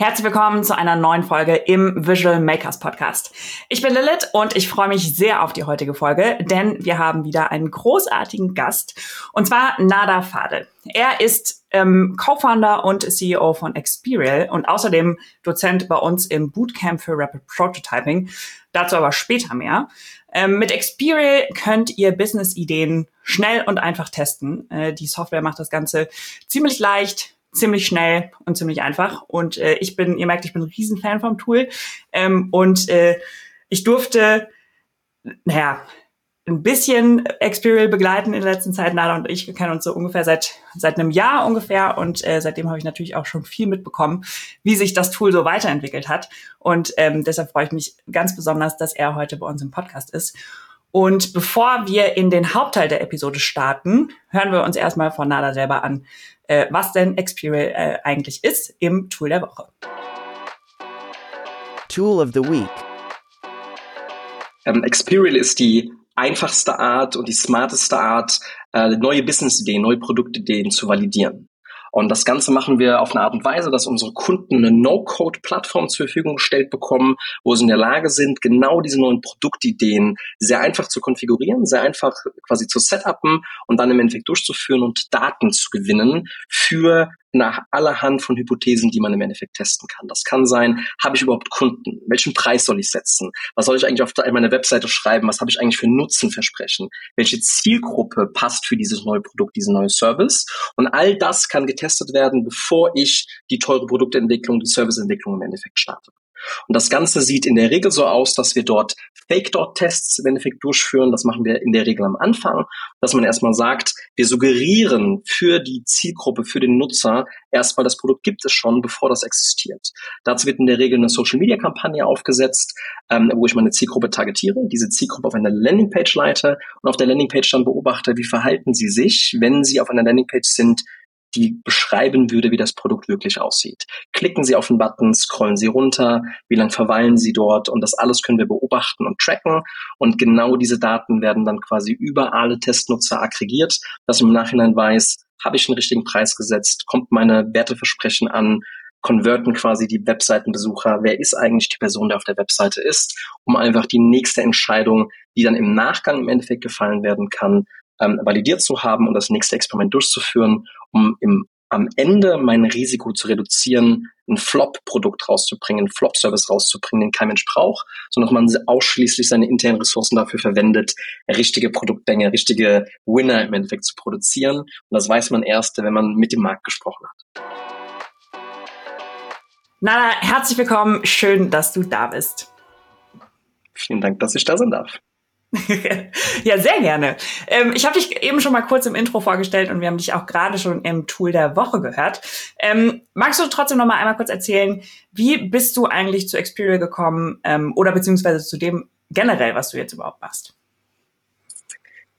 Herzlich willkommen zu einer neuen Folge im Visual Makers Podcast. Ich bin Lilith und ich freue mich sehr auf die heutige Folge, denn wir haben wieder einen großartigen Gast und zwar Nada Fadel. Er ist ähm, Co-Founder und CEO von Experial und außerdem Dozent bei uns im Bootcamp für Rapid Prototyping. Dazu aber später mehr. Ähm, mit Experial könnt ihr Business-Ideen schnell und einfach testen. Äh, die Software macht das Ganze ziemlich leicht, ziemlich schnell und ziemlich einfach. Und äh, ich bin, ihr merkt, ich bin ein Riesenfan vom Tool. Ähm, und äh, ich durfte, naja, ein bisschen Experial begleiten in der letzten Zeit. Nada und ich kennen uns so ungefähr seit seit einem Jahr ungefähr und äh, seitdem habe ich natürlich auch schon viel mitbekommen, wie sich das Tool so weiterentwickelt hat. Und ähm, deshalb freue ich mich ganz besonders, dass er heute bei uns im Podcast ist. Und bevor wir in den Hauptteil der Episode starten, hören wir uns erstmal von Nada selber an, äh, was denn Experial äh, eigentlich ist im Tool der Woche. Tool of the Week. Ähm, Experial ist die einfachste Art und die smarteste Art, äh, neue Business-Ideen, neue Produktideen zu validieren. Und das Ganze machen wir auf eine Art und Weise, dass unsere Kunden eine No-Code-Plattform zur Verfügung gestellt bekommen, wo sie in der Lage sind, genau diese neuen Produktideen sehr einfach zu konfigurieren, sehr einfach quasi zu setupen und dann im Endeffekt durchzuführen und Daten zu gewinnen für nach allerhand von Hypothesen, die man im Endeffekt testen kann. Das kann sein, habe ich überhaupt Kunden? Welchen Preis soll ich setzen? Was soll ich eigentlich auf meiner Webseite schreiben? Was habe ich eigentlich für Nutzenversprechen? Welche Zielgruppe passt für dieses neue Produkt, diesen neuen Service? Und all das kann getestet werden, bevor ich die teure Produktentwicklung, die Serviceentwicklung im Endeffekt starte. Und das Ganze sieht in der Regel so aus, dass wir dort Fake-Dot-Tests im Endeffekt durchführen. Das machen wir in der Regel am Anfang, dass man erstmal sagt, wir suggerieren für die Zielgruppe, für den Nutzer erstmal, das Produkt gibt es schon, bevor das existiert. Dazu wird in der Regel eine Social-Media-Kampagne aufgesetzt, ähm, wo ich meine Zielgruppe targetiere, diese Zielgruppe auf eine Landingpage leite und auf der Landingpage dann beobachte, wie verhalten sie sich, wenn sie auf einer Landingpage sind, die beschreiben würde, wie das Produkt wirklich aussieht. Klicken Sie auf den Button, scrollen Sie runter, wie lange verweilen Sie dort? Und das alles können wir beobachten und tracken. Und genau diese Daten werden dann quasi über alle Testnutzer aggregiert, dass man im Nachhinein weiß, habe ich den richtigen Preis gesetzt, kommt meine Werteversprechen an, konverten quasi die Webseitenbesucher, wer ist eigentlich die Person, der auf der Webseite ist, um einfach die nächste Entscheidung, die dann im Nachgang im Endeffekt gefallen werden kann, ähm, validiert zu haben und das nächste Experiment durchzuführen, um im, am Ende mein Risiko zu reduzieren, ein Flop-Produkt rauszubringen, ein Flop-Service rauszubringen, den kein Mensch braucht, sondern dass man ausschließlich seine internen Ressourcen dafür verwendet, richtige Produktbänge, richtige Winner im Endeffekt zu produzieren. Und das weiß man erst, wenn man mit dem Markt gesprochen hat. Nana, herzlich willkommen. Schön, dass du da bist. Vielen Dank, dass ich da sein darf. ja, sehr gerne. Ähm, ich habe dich eben schon mal kurz im Intro vorgestellt und wir haben dich auch gerade schon im Tool der Woche gehört. Ähm, magst du trotzdem noch mal einmal kurz erzählen, wie bist du eigentlich zu Experial gekommen ähm, oder beziehungsweise zu dem generell, was du jetzt überhaupt machst?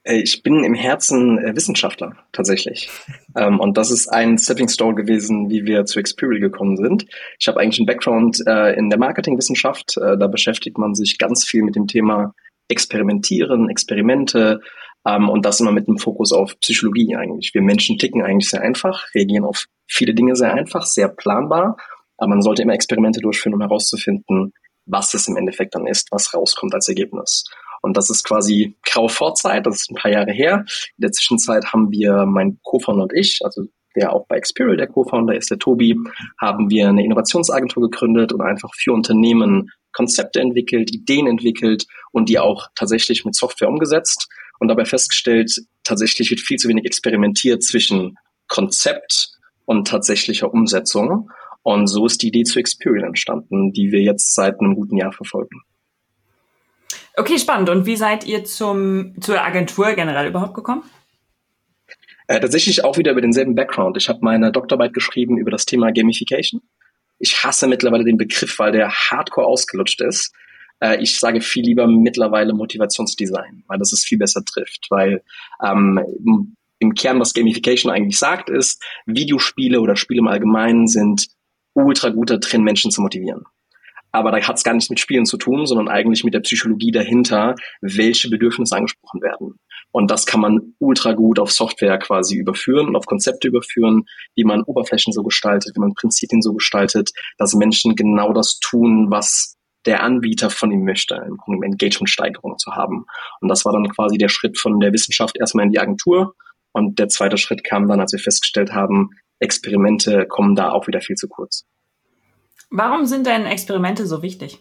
Äh, ich bin im Herzen äh, Wissenschaftler tatsächlich. ähm, und das ist ein Stepping Stone gewesen, wie wir zu Experial gekommen sind. Ich habe eigentlich einen Background äh, in der Marketingwissenschaft. Da beschäftigt man sich ganz viel mit dem Thema Experimentieren, Experimente ähm, und das immer mit dem Fokus auf Psychologie eigentlich. Wir Menschen ticken eigentlich sehr einfach, reagieren auf viele Dinge sehr einfach, sehr planbar, aber man sollte immer Experimente durchführen, um herauszufinden, was es im Endeffekt dann ist, was rauskommt als Ergebnis. Und das ist quasi graue Vorzeit, das ist ein paar Jahre her. In der Zwischenzeit haben wir, mein Co-Founder und ich, also der auch bei Experial der Co-Founder ist, der Tobi, haben wir eine Innovationsagentur gegründet und einfach für Unternehmen Konzepte entwickelt, Ideen entwickelt und die auch tatsächlich mit Software umgesetzt und dabei festgestellt, tatsächlich wird viel zu wenig experimentiert zwischen Konzept und tatsächlicher Umsetzung. Und so ist die Idee zu Experian entstanden, die wir jetzt seit einem guten Jahr verfolgen. Okay, spannend. Und wie seid ihr zum, zur Agentur generell überhaupt gekommen? Äh, tatsächlich auch wieder über denselben Background. Ich habe meine Doktorarbeit geschrieben über das Thema Gamification ich hasse mittlerweile den Begriff, weil der hardcore ausgelutscht ist. Äh, ich sage viel lieber mittlerweile Motivationsdesign, weil das es viel besser trifft. Weil ähm, im Kern, was Gamification eigentlich sagt, ist, Videospiele oder Spiele im Allgemeinen sind ultra guter drin, Menschen zu motivieren. Aber da hat es gar nichts mit Spielen zu tun, sondern eigentlich mit der Psychologie dahinter, welche Bedürfnisse angesprochen werden. Und das kann man ultra gut auf Software quasi überführen und auf Konzepte überführen, wie man Oberflächen so gestaltet, wie man Prinzipien so gestaltet, dass Menschen genau das tun, was der Anbieter von ihm möchte, im Grunde Engagement-Steigerung zu haben. Und das war dann quasi der Schritt von der Wissenschaft erstmal in die Agentur. Und der zweite Schritt kam dann, als wir festgestellt haben, Experimente kommen da auch wieder viel zu kurz. Warum sind denn Experimente so wichtig?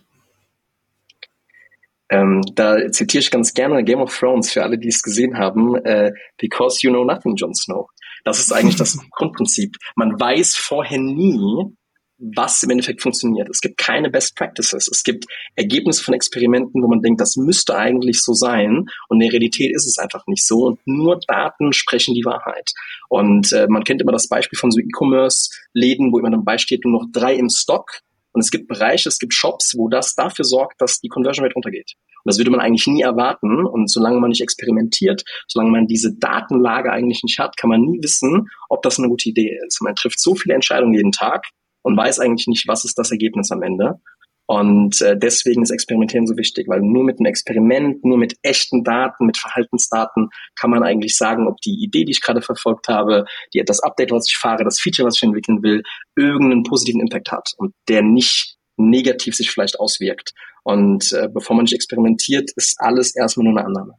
Ähm, da zitiere ich ganz gerne Game of Thrones für alle, die es gesehen haben, äh, because you know nothing, Jon Snow. Das ist eigentlich das Grundprinzip. Man weiß vorher nie, was im Endeffekt funktioniert. Es gibt keine Best Practices. Es gibt Ergebnisse von Experimenten, wo man denkt, das müsste eigentlich so sein. Und in der Realität ist es einfach nicht so. Und nur Daten sprechen die Wahrheit. Und äh, man kennt immer das Beispiel von so E-Commerce-Läden, wo immer dabei steht, nur noch drei im Stock. Und es gibt Bereiche, es gibt Shops, wo das dafür sorgt, dass die Conversion Rate runtergeht. Und das würde man eigentlich nie erwarten. Und solange man nicht experimentiert, solange man diese Datenlage eigentlich nicht hat, kann man nie wissen, ob das eine gute Idee ist. Man trifft so viele Entscheidungen jeden Tag und weiß eigentlich nicht, was ist das Ergebnis am Ende. Und äh, deswegen ist Experimentieren so wichtig, weil nur mit einem Experiment, nur mit echten Daten, mit Verhaltensdaten kann man eigentlich sagen, ob die Idee, die ich gerade verfolgt habe, die, das Update, was ich fahre, das Feature, was ich entwickeln will, irgendeinen positiven Impact hat und der nicht negativ sich vielleicht auswirkt. Und äh, bevor man nicht experimentiert, ist alles erstmal nur eine Annahme.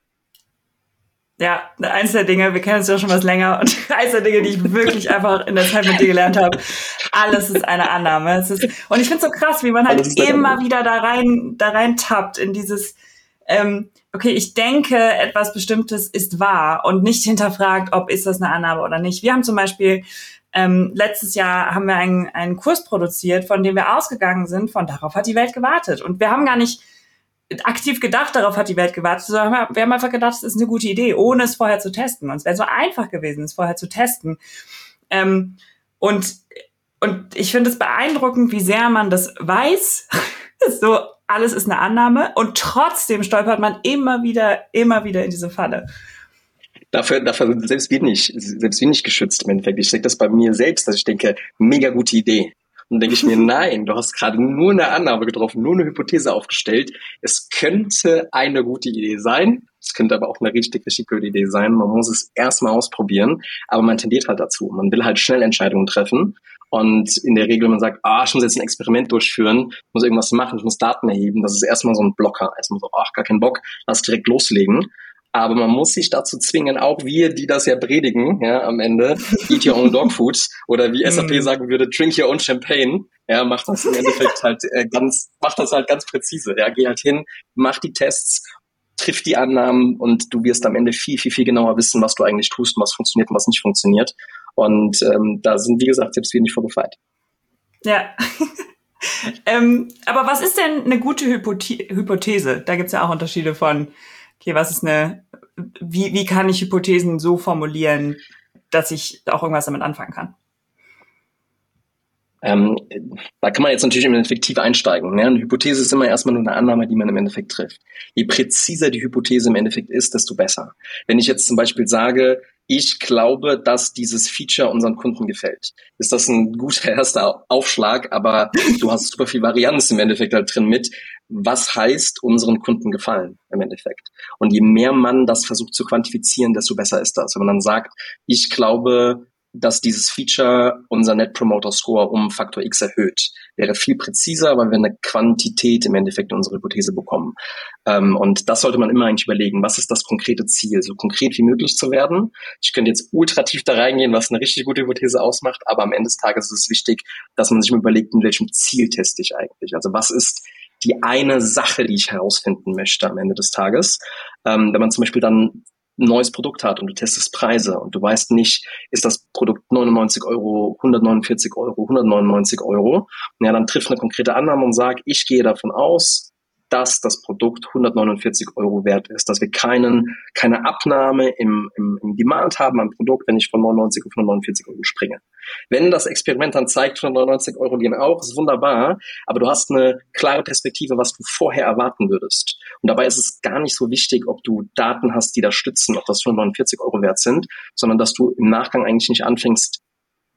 Ja, eins der Dinge, wir kennen uns ja schon was länger und eins der Dinge, die ich wirklich einfach in der Zeit mit dir gelernt habe, alles ist eine Annahme. Es ist, und ich finde es so krass, wie man halt immer wieder da rein, da rein tappt in dieses, ähm, okay, ich denke, etwas Bestimmtes ist wahr und nicht hinterfragt, ob ist das eine Annahme oder nicht. Wir haben zum Beispiel ähm, letztes Jahr haben wir einen, einen Kurs produziert, von dem wir ausgegangen sind, von darauf hat die Welt gewartet. Und wir haben gar nicht aktiv gedacht, darauf hat die Welt gewartet, wir haben einfach gedacht, es ist eine gute Idee, ohne es vorher zu testen. Und es wäre so einfach gewesen, es vorher zu testen. Ähm, und, und ich finde es beeindruckend, wie sehr man das weiß. so, alles ist eine Annahme. Und trotzdem stolpert man immer wieder, immer wieder in diese Falle. Dafür, dafür sind selbst wir nicht, selbst wir nicht geschützt im Endeffekt. Ich sehe das bei mir selbst, dass ich denke, mega gute Idee. Und denke ich mir, nein, du hast gerade nur eine Annahme getroffen, nur eine Hypothese aufgestellt. Es könnte eine gute Idee sein. Es könnte aber auch eine richtig, richtig gute Idee sein. Man muss es erstmal ausprobieren. Aber man tendiert halt dazu. Man will halt schnell Entscheidungen treffen. Und in der Regel, man sagt, ah, ich muss jetzt ein Experiment durchführen, ich muss irgendwas machen, ich muss Daten erheben, das ist erstmal so ein Blocker. Erstmal so, ach, gar keinen Bock, lass direkt loslegen. Aber man muss sich dazu zwingen, auch wir, die das ja predigen, ja, am Ende, eat your own dog food, oder wie SAP mm. sagen würde, drink your own champagne, ja, macht das im Endeffekt halt äh, ganz, macht das halt ganz präzise, ja, geh halt hin, mach die Tests, triff die Annahmen und du wirst am Ende viel, viel, viel genauer wissen, was du eigentlich tust und was funktioniert und was nicht funktioniert. Und ähm, da sind, wie gesagt, selbst wir nicht vorgefeit. Ja. ähm, aber was ist denn eine gute Hypothe Hypothese? Da gibt's ja auch Unterschiede von okay, was ist eine, wie, wie kann ich Hypothesen so formulieren, dass ich auch irgendwas damit anfangen kann? Ähm, da kann man jetzt natürlich im Endeffekt tief einsteigen. Ne? Eine Hypothese ist immer erstmal nur eine Annahme, die man im Endeffekt trifft. Je präziser die Hypothese im Endeffekt ist, desto besser. Wenn ich jetzt zum Beispiel sage, ich glaube, dass dieses Feature unseren Kunden gefällt, ist das ein guter erster Aufschlag, aber du hast super viel Varianz im Endeffekt halt drin mit, was heißt unseren Kunden gefallen im Endeffekt. Und je mehr man das versucht zu quantifizieren, desto besser ist das. Wenn man dann sagt, ich glaube, dass dieses Feature unser Net Promoter Score um Faktor X erhöht. Wäre viel präziser, weil wir eine Quantität im Endeffekt in unsere Hypothese bekommen. Ähm, und das sollte man immer eigentlich überlegen. Was ist das konkrete Ziel? So konkret wie möglich zu werden. Ich könnte jetzt ultra tief da reingehen, was eine richtig gute Hypothese ausmacht, aber am Ende des Tages ist es wichtig, dass man sich überlegt, in welchem Ziel teste ich eigentlich? Also was ist die eine Sache, die ich herausfinden möchte am Ende des Tages. Ähm, wenn man zum Beispiel dann ein neues Produkt hat und du testest Preise und du weißt nicht, ist das Produkt 99 Euro, 149 Euro, 199 Euro, ja, dann trifft eine konkrete Annahme und sagt, ich gehe davon aus, dass das Produkt 149 Euro wert ist, dass wir keinen, keine Abnahme im, im, im Demand haben am Produkt, wenn ich von 99 auf 149 Euro springe. Wenn das Experiment dann zeigt, 199 Euro gehen auch, ist wunderbar, aber du hast eine klare Perspektive, was du vorher erwarten würdest. Und dabei ist es gar nicht so wichtig, ob du Daten hast, die da stützen, ob das 149 Euro wert sind, sondern dass du im Nachgang eigentlich nicht anfängst,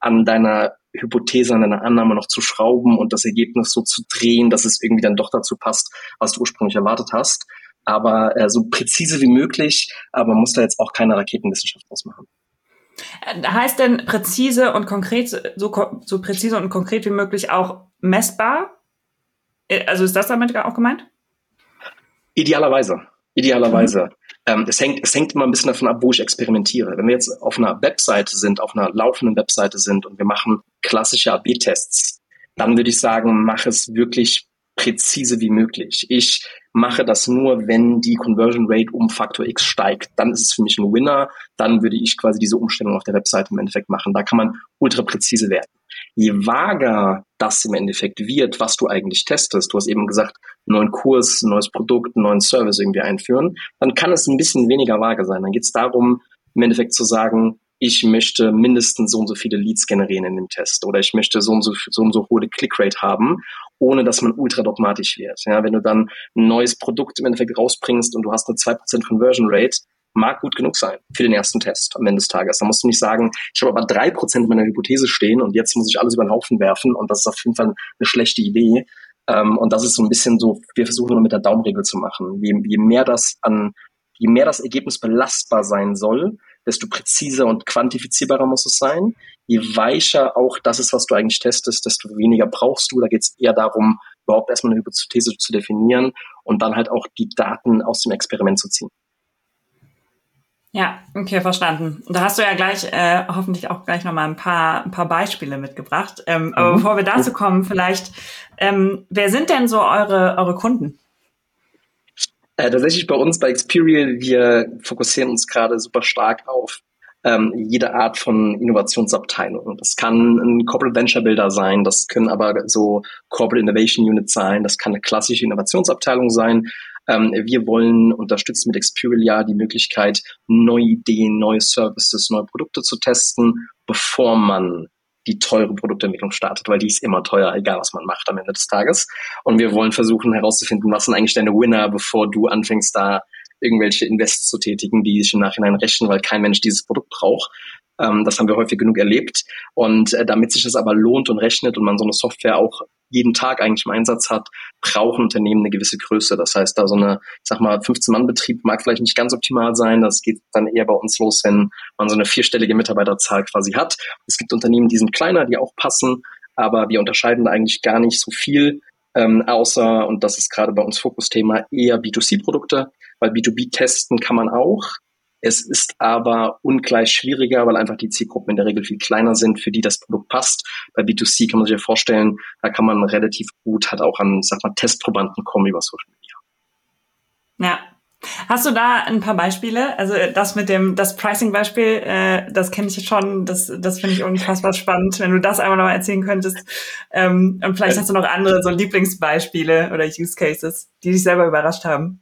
an deiner Hypothese, an deiner Annahme noch zu schrauben und das Ergebnis so zu drehen, dass es irgendwie dann doch dazu passt, was du ursprünglich erwartet hast. aber äh, so präzise wie möglich, aber man muss da jetzt auch keine Raketenwissenschaft draus machen. Äh, heißt denn präzise und konkret, so, so präzise und konkret wie möglich auch messbar? Äh, also ist das damit auch gemeint? Idealerweise. Idealerweise. Mhm. Ähm, es, hängt, es hängt immer ein bisschen davon ab, wo ich experimentiere. Wenn wir jetzt auf einer Webseite sind, auf einer laufenden Webseite sind und wir machen klassische AB-Tests, dann würde ich sagen, mach es wirklich präzise wie möglich. Ich mache das nur, wenn die Conversion Rate um Faktor X steigt. Dann ist es für mich ein Winner. Dann würde ich quasi diese Umstellung auf der Webseite im Endeffekt machen. Da kann man ultra präzise werden. Je vager das im Endeffekt wird, was du eigentlich testest, du hast eben gesagt, neuen Kurs, neues Produkt, neuen Service irgendwie einführen, dann kann es ein bisschen weniger vage sein. Dann geht es darum, im Endeffekt zu sagen, ich möchte mindestens so und so viele Leads generieren in dem Test oder ich möchte so und so, so und so hohe Clickrate haben ohne dass man ultra dogmatisch wird. Ja, wenn du dann ein neues Produkt im Endeffekt rausbringst und du hast eine 2% Conversion Rate, mag gut genug sein für den ersten Test am Ende des Tages. Da musst du nicht sagen, ich habe aber drei Prozent meiner Hypothese stehen und jetzt muss ich alles über den Haufen werfen und das ist auf jeden Fall eine schlechte Idee. Ähm, und das ist so ein bisschen so, wir versuchen nur mit der Daumenregel zu machen. Je, je mehr das an, je mehr das Ergebnis belastbar sein soll, desto präziser und quantifizierbarer muss es sein. Je weicher auch das ist, was du eigentlich testest, desto weniger brauchst du. Da geht es eher darum, überhaupt erstmal eine Hypothese zu definieren und dann halt auch die Daten aus dem Experiment zu ziehen. Ja, okay, verstanden. Und da hast du ja gleich äh, hoffentlich auch gleich nochmal ein paar, ein paar Beispiele mitgebracht. Ähm, mhm. Aber bevor wir dazu kommen, vielleicht, ähm, wer sind denn so eure, eure Kunden? Äh, tatsächlich bei uns bei Experial, wir fokussieren uns gerade super stark auf ähm, jede Art von Innovationsabteilung. Das kann ein Corporate Venture Builder sein, das können aber so Corporate Innovation Units sein, das kann eine klassische Innovationsabteilung sein. Ähm, wir wollen unterstützen mit Experial ja die Möglichkeit, neue Ideen, neue Services, neue Produkte zu testen, bevor man die teure Produktentwicklung startet, weil die ist immer teuer, egal was man macht am Ende des Tages. Und wir wollen versuchen herauszufinden, was sind eigentlich deine Winner, bevor du anfängst, da irgendwelche Invests zu tätigen, die sich im Nachhinein rechnen, weil kein Mensch dieses Produkt braucht. Ähm, das haben wir häufig genug erlebt. Und äh, damit sich das aber lohnt und rechnet und man so eine Software auch jeden Tag eigentlich im Einsatz hat, brauchen Unternehmen eine gewisse Größe. Das heißt, da so eine, ich sag mal, 15-Mann-Betrieb mag vielleicht nicht ganz optimal sein. Das geht dann eher bei uns los, wenn man so eine vierstellige Mitarbeiterzahl quasi hat. Es gibt Unternehmen, die sind kleiner, die auch passen, aber wir unterscheiden eigentlich gar nicht so viel, ähm, außer, und das ist gerade bei uns Fokusthema, eher B2C-Produkte, weil B2B testen kann man auch, es ist aber ungleich schwieriger, weil einfach die Zielgruppen in der Regel viel kleiner sind, für die das Produkt passt. Bei B2C kann man sich ja vorstellen, da kann man relativ gut halt auch an, sag mal, Testprobanden kommen über Social Media. Ja, Hast du da ein paar Beispiele? Also das mit dem das Pricing-Beispiel, äh, das kenne ich schon, das, das finde ich unfassbar spannend, wenn du das einmal noch mal erzählen könntest. Ähm, und vielleicht hast du noch andere so Lieblingsbeispiele oder Use Cases, die dich selber überrascht haben.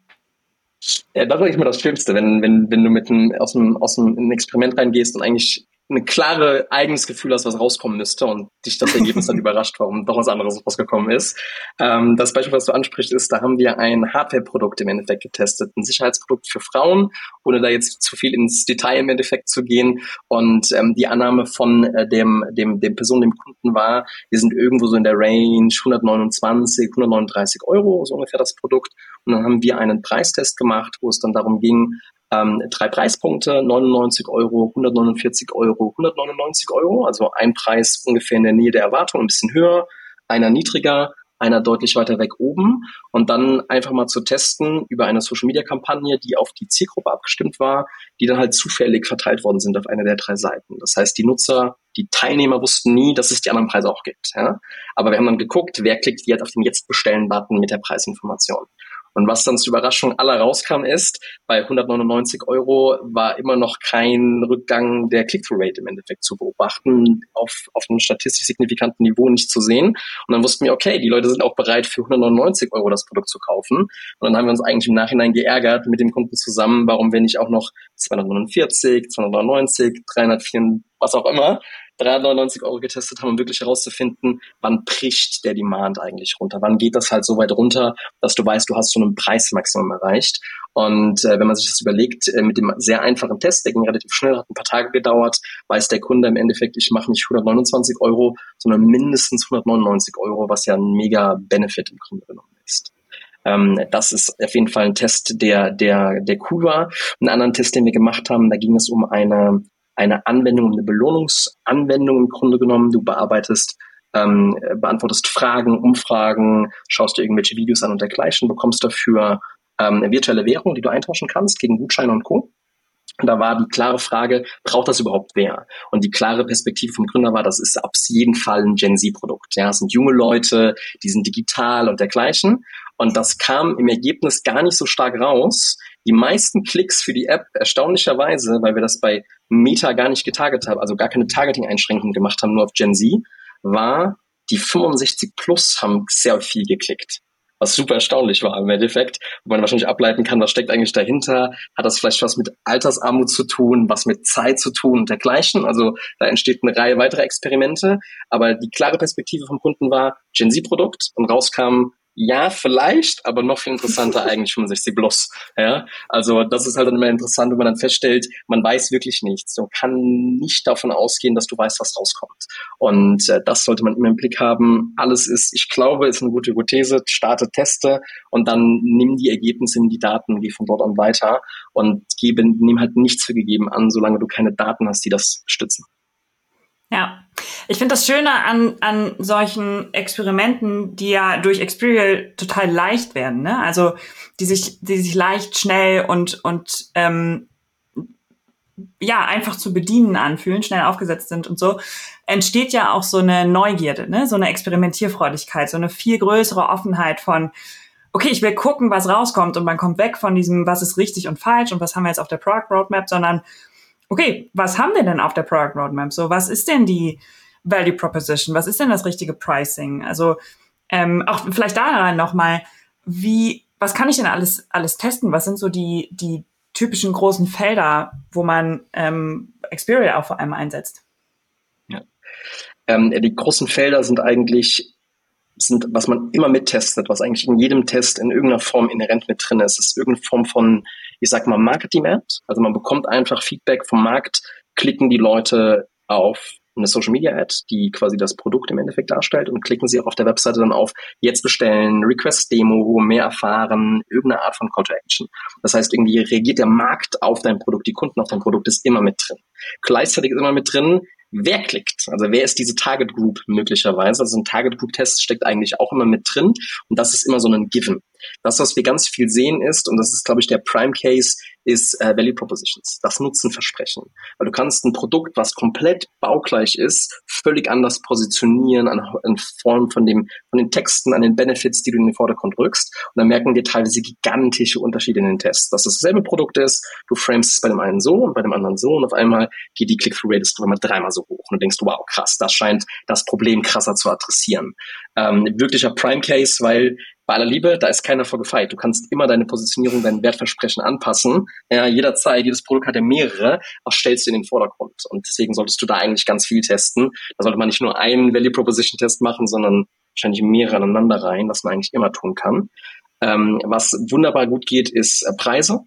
Ja, das ist immer das Schlimmste, wenn, wenn, wenn du mit einem, aus dem, aus dem Experiment reingehst und eigentlich ein klare eigenes Gefühl hast, was rauskommen müsste und dich das Ergebnis dann überrascht, warum doch was anderes rausgekommen ist. Ähm, das Beispiel, was du ansprichst, ist, da haben wir ein Hardware-Produkt im Endeffekt getestet, ein Sicherheitsprodukt für Frauen, ohne da jetzt zu viel ins Detail im Endeffekt zu gehen. Und ähm, die Annahme von äh, dem, dem, dem Person, dem Kunden war, wir sind irgendwo so in der Range 129, 139 Euro, so ungefähr das Produkt. Und dann haben wir einen Preistest gemacht, wo es dann darum ging, ähm, drei Preispunkte, 99 Euro, 149 Euro, 199 Euro, also ein Preis ungefähr in der Nähe der Erwartung, ein bisschen höher, einer niedriger, einer deutlich weiter weg oben und dann einfach mal zu testen über eine Social Media Kampagne, die auf die Zielgruppe abgestimmt war, die dann halt zufällig verteilt worden sind auf einer der drei Seiten. Das heißt, die Nutzer, die Teilnehmer wussten nie, dass es die anderen Preise auch gibt. Ja? Aber wir haben dann geguckt, wer klickt jetzt auf den Jetzt bestellen Button mit der Preisinformation. Und was dann zur Überraschung aller rauskam, ist, bei 199 Euro war immer noch kein Rückgang der Click-Through-Rate im Endeffekt zu beobachten, auf, auf einem statistisch signifikanten Niveau nicht zu sehen. Und dann wussten wir, okay, die Leute sind auch bereit, für 199 Euro das Produkt zu kaufen. Und dann haben wir uns eigentlich im Nachhinein geärgert mit dem Kunden zusammen, warum wir nicht auch noch 249, 299, 304, was auch immer 399 Euro getestet haben, um wirklich herauszufinden, wann bricht der Demand eigentlich runter? Wann geht das halt so weit runter, dass du weißt, du hast so ein Preismaximum erreicht? Und äh, wenn man sich das überlegt, äh, mit dem sehr einfachen Test, der ging relativ schnell, hat ein paar Tage gedauert, weiß der Kunde im Endeffekt, ich mache nicht 129 Euro, sondern mindestens 199 Euro, was ja ein mega Benefit im Grunde genommen ist. Ähm, das ist auf jeden Fall ein Test, der, der, der cool war. Einen anderen Test, den wir gemacht haben, da ging es um eine, eine Anwendung, eine Belohnungsanwendung im Grunde genommen. Du bearbeitest ähm, beantwortest Fragen, Umfragen, schaust dir irgendwelche Videos an und dergleichen, bekommst dafür ähm, eine virtuelle Währung, die du eintauschen kannst gegen Gutscheine und Co. Und da war die klare Frage, braucht das überhaupt wer? Und die klare Perspektive vom Gründer war, das ist auf jeden Fall ein Gen Z-Produkt. Ja, es sind junge Leute, die sind digital und dergleichen. Und das kam im Ergebnis gar nicht so stark raus. Die meisten Klicks für die App, erstaunlicherweise, weil wir das bei Meta gar nicht getarget haben, also gar keine Targeting-Einschränkungen gemacht haben, nur auf Gen Z, war, die 65 plus haben sehr viel geklickt. Was super erstaunlich war im Endeffekt, wo man wahrscheinlich ableiten kann, was steckt eigentlich dahinter, hat das vielleicht was mit Altersarmut zu tun, was mit Zeit zu tun und dergleichen. Also da entsteht eine Reihe weiterer Experimente, aber die klare Perspektive vom Kunden war Gen Z-Produkt und rauskam ja, vielleicht, aber noch viel interessanter eigentlich 65 plus. Ja, also das ist halt dann immer interessant, wenn man dann feststellt, man weiß wirklich nichts. Man kann nicht davon ausgehen, dass du weißt, was rauskommt. Und äh, das sollte man immer im Blick haben. Alles ist, ich glaube, ist eine gute Hypothese. Starte, teste und dann nimm die Ergebnisse, nimm die Daten, geh von dort an weiter und gebe, nimm halt nichts für gegeben an, solange du keine Daten hast, die das stützen. Ja, ich finde das Schöne an, an solchen Experimenten, die ja durch Experial total leicht werden, ne? Also die sich, die sich leicht, schnell und, und ähm, ja, einfach zu bedienen anfühlen, schnell aufgesetzt sind und so, entsteht ja auch so eine Neugierde, ne? so eine Experimentierfreudigkeit, so eine viel größere Offenheit von, okay, ich will gucken, was rauskommt und man kommt weg von diesem, was ist richtig und falsch und was haben wir jetzt auf der Product Roadmap, sondern okay, was haben wir denn auf der Product Roadmap? So, was ist denn die Value Proposition? Was ist denn das richtige Pricing? Also ähm, auch vielleicht daran nochmal, wie, was kann ich denn alles, alles testen? Was sind so die, die typischen großen Felder, wo man ähm, Xperia auch vor allem einsetzt? Ja. Ähm, die großen Felder sind eigentlich sind, was man immer mittestet, was eigentlich in jedem Test in irgendeiner Form inhärent mit drin ist, ist irgendeine Form von, ich sag mal, Market-Demand. Also man bekommt einfach Feedback vom Markt, klicken die Leute auf eine Social Media Ad, die quasi das Produkt im Endeffekt darstellt und klicken Sie auf der Webseite dann auf jetzt bestellen, Request Demo, mehr erfahren, irgendeine Art von Call to Action. Das heißt, irgendwie reagiert der Markt auf dein Produkt, die Kunden auf dein Produkt ist immer mit drin. Gleichzeitig ist immer mit drin, wer klickt. Also wer ist diese Target Group möglicherweise? Also ein Target Group Test steckt eigentlich auch immer mit drin und das ist immer so ein Given. Das, was wir ganz viel sehen ist, und das ist, glaube ich, der Prime Case, ist äh, Value Propositions, das Nutzenversprechen. Weil du kannst ein Produkt, was komplett baugleich ist, völlig anders positionieren an, in Form von dem, von den Texten, an den Benefits, die du in den Vordergrund rückst. Und dann merken wir teilweise gigantische Unterschiede in den Tests. Dass das dasselbe Produkt ist, du framest es bei dem einen so und bei dem anderen so und auf einmal geht die Click-Through-Rate ist immer dreimal so hoch. Und du denkst, wow, krass, das scheint das Problem krasser zu adressieren. Ähm, wirklicher Prime Case, weil bei aller Liebe, da ist keiner vor gefeit. Du kannst immer deine Positionierung, dein Wertversprechen anpassen. Ja, jederzeit, jedes Produkt hat ja mehrere, was stellst du in den Vordergrund? Und deswegen solltest du da eigentlich ganz viel testen. Da sollte man nicht nur einen Value Proposition Test machen, sondern wahrscheinlich mehrere aneinander rein, was man eigentlich immer tun kann. Ähm, was wunderbar gut geht, ist äh, Preise.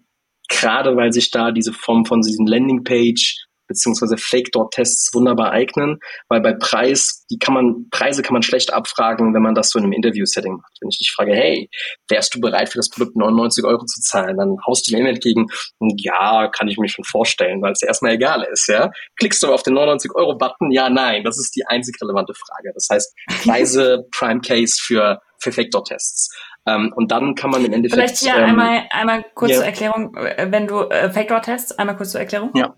Gerade weil sich da diese Form von diesen Landingpage beziehungsweise Fake-Door-Tests wunderbar eignen, weil bei Preis, die kann man, Preise kann man schlecht abfragen, wenn man das so in einem Interview-Setting macht. Wenn ich dich frage, hey, wärst du bereit für das Produkt 99 Euro zu zahlen, dann haust du mir entgegen, ja, kann ich mir schon vorstellen, weil es ja erstmal egal ist, ja. Klickst du auf den 99 Euro Button? Ja, nein, das ist die einzig relevante Frage. Das heißt, Preise, Prime Case für, für Fake-Door-Tests. Um, ähm, und dann kann man im Endeffekt. Vielleicht hier ähm, einmal, einmal kurz ja. zur Erklärung, äh, wenn du äh, Fake-Door-Tests, einmal kurz zur Erklärung. Ja.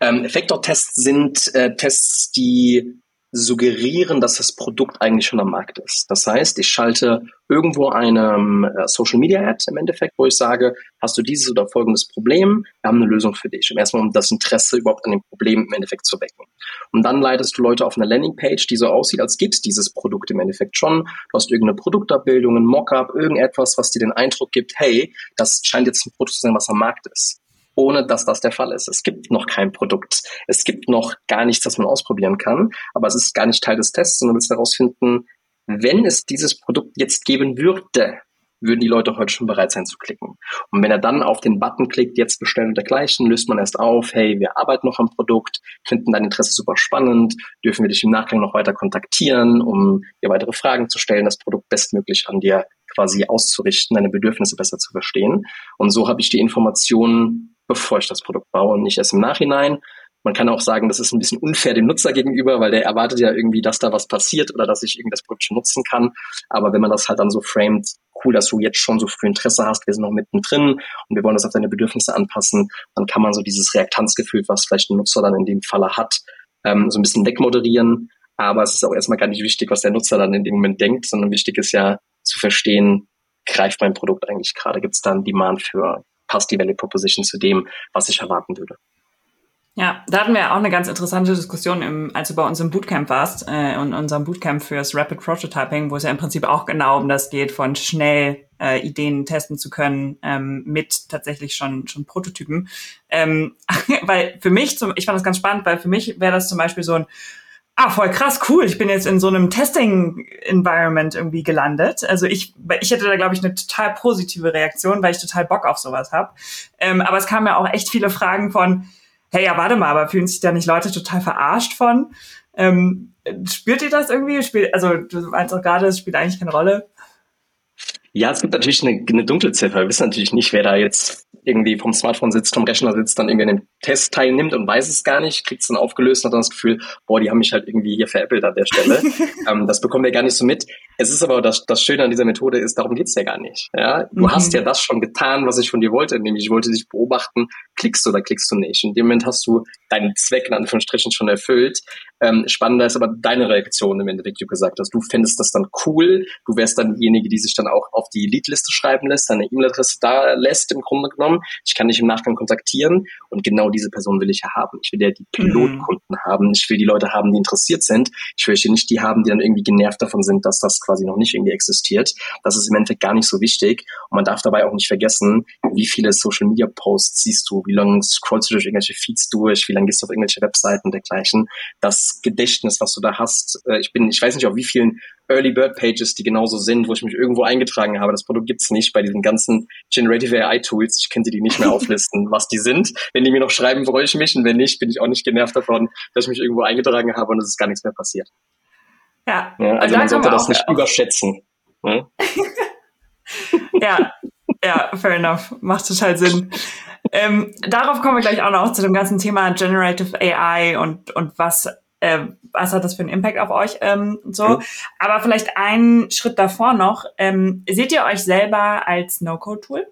Ähm, Effektor-Tests sind äh, Tests, die suggerieren, dass das Produkt eigentlich schon am Markt ist. Das heißt, ich schalte irgendwo eine äh, Social Media Ad im Endeffekt, wo ich sage, hast du dieses oder folgendes Problem? Wir haben eine Lösung für dich. Und erstmal, um das Interesse überhaupt an dem Problem im Endeffekt zu wecken. Und dann leitest du Leute auf eine Landingpage, die so aussieht, als gibt's dieses Produkt im Endeffekt schon. Du hast irgendeine Produktabbildung, ein Mockup, irgendetwas, was dir den Eindruck gibt, hey, das scheint jetzt ein Produkt zu sein, was am Markt ist ohne dass das der Fall ist. Es gibt noch kein Produkt. Es gibt noch gar nichts, das man ausprobieren kann. Aber es ist gar nicht Teil des Tests, sondern du willst herausfinden, wenn es dieses Produkt jetzt geben würde, würden die Leute heute schon bereit sein zu klicken. Und wenn er dann auf den Button klickt, jetzt bestellen und dergleichen, löst man erst auf, hey, wir arbeiten noch am Produkt, finden dein Interesse super spannend, dürfen wir dich im Nachgang noch weiter kontaktieren, um dir weitere Fragen zu stellen, das Produkt bestmöglich an dir quasi auszurichten, deine Bedürfnisse besser zu verstehen. Und so habe ich die Informationen, bevor ich das Produkt baue und nicht erst im Nachhinein. Man kann auch sagen, das ist ein bisschen unfair dem Nutzer gegenüber, weil der erwartet ja irgendwie, dass da was passiert oder dass ich das Produkt schon nutzen kann. Aber wenn man das halt dann so framet, cool, dass du jetzt schon so früh Interesse hast, wir sind noch mittendrin und wir wollen das auf deine Bedürfnisse anpassen, dann kann man so dieses Reaktanzgefühl, was vielleicht ein Nutzer dann in dem Falle hat, ähm, so ein bisschen wegmoderieren. Aber es ist auch erstmal gar nicht wichtig, was der Nutzer dann in dem Moment denkt, sondern wichtig ist ja zu verstehen, greift mein Produkt eigentlich gerade? Gibt es da einen Demand für? Passt die Value Proposition zu dem, was ich erwarten würde? Ja, da hatten wir auch eine ganz interessante Diskussion, im, als du bei uns im Bootcamp warst, äh, und unserem Bootcamp fürs Rapid Prototyping, wo es ja im Prinzip auch genau um das geht, von schnell äh, Ideen testen zu können ähm, mit tatsächlich schon schon Prototypen. Ähm, weil für mich, zum, ich fand das ganz spannend, weil für mich wäre das zum Beispiel so ein ah, voll krass, cool, ich bin jetzt in so einem Testing-Environment irgendwie gelandet. Also ich, ich hätte da, glaube ich, eine total positive Reaktion, weil ich total Bock auf sowas habe. Ähm, aber es kamen ja auch echt viele Fragen von, hey, ja, warte mal, aber fühlen sich da nicht Leute total verarscht von? Ähm, spürt ihr das irgendwie? Spielt, also du meinst auch gerade, es spielt eigentlich keine Rolle. Ja, es gibt natürlich eine, eine dunkle Ziffer. Wir wissen natürlich nicht, wer da jetzt irgendwie vom Smartphone sitzt, vom Rechner sitzt, dann irgendwie an dem Test teilnimmt und weiß es gar nicht, kriegt es dann aufgelöst und hat dann das Gefühl, boah, die haben mich halt irgendwie hier veräppelt an der Stelle. ähm, das bekommen wir gar nicht so mit. Es ist aber das, das Schöne an dieser Methode ist, darum geht's ja gar nicht. Ja? Du mhm. hast ja das schon getan, was ich von dir wollte, nämlich ich wollte dich beobachten, klickst du oder klickst du nicht. In dem Moment hast du deinen Zweck in Anführungsstrichen schon erfüllt. Ähm, spannender ist aber deine Reaktion im Endeffekt, wie du gesagt hast. Du fändest das dann cool, du wärst dann diejenige, die sich dann auch auf die Leadliste schreiben lässt, deine E-Mail-Adresse da lässt im Grunde genommen. Ich kann dich im Nachgang kontaktieren und genau diese Person will ich ja haben. Ich will ja die Pilotkunden mhm. haben. Ich will die Leute haben, die interessiert sind. Ich will nicht die haben, die dann irgendwie genervt davon sind, dass das quasi noch nicht irgendwie existiert. Das ist im Endeffekt gar nicht so wichtig. Und man darf dabei auch nicht vergessen, wie viele Social Media Posts siehst du, wie lange scrollst du durch irgendwelche Feeds durch, wie lange gehst du auf irgendwelche Webseiten und dergleichen. Das Gedächtnis, was du da hast, äh, ich bin, ich weiß nicht, auf wie vielen Early Bird Pages, die genauso sind, wo ich mich irgendwo eingetragen habe. Das Produkt gibt's nicht bei diesen ganzen Generative AI Tools. Ich könnte die nicht mehr auflisten, was die sind. Wenn die mir noch schreiben, freue ich mich. Und wenn nicht, bin ich auch nicht genervt davon, dass ich mich irgendwo eingetragen habe und es ist gar nichts mehr passiert. Ja. ja also man sollte das nicht überschätzen. Ne? ja, ja, fair enough. Macht total Sinn. Ähm, darauf kommen wir gleich auch noch zu dem ganzen Thema Generative AI und, und was, äh, was hat das für einen Impact auf euch ähm, so. Mhm. Aber vielleicht einen Schritt davor noch. Ähm, seht ihr euch selber als No-Code-Tool?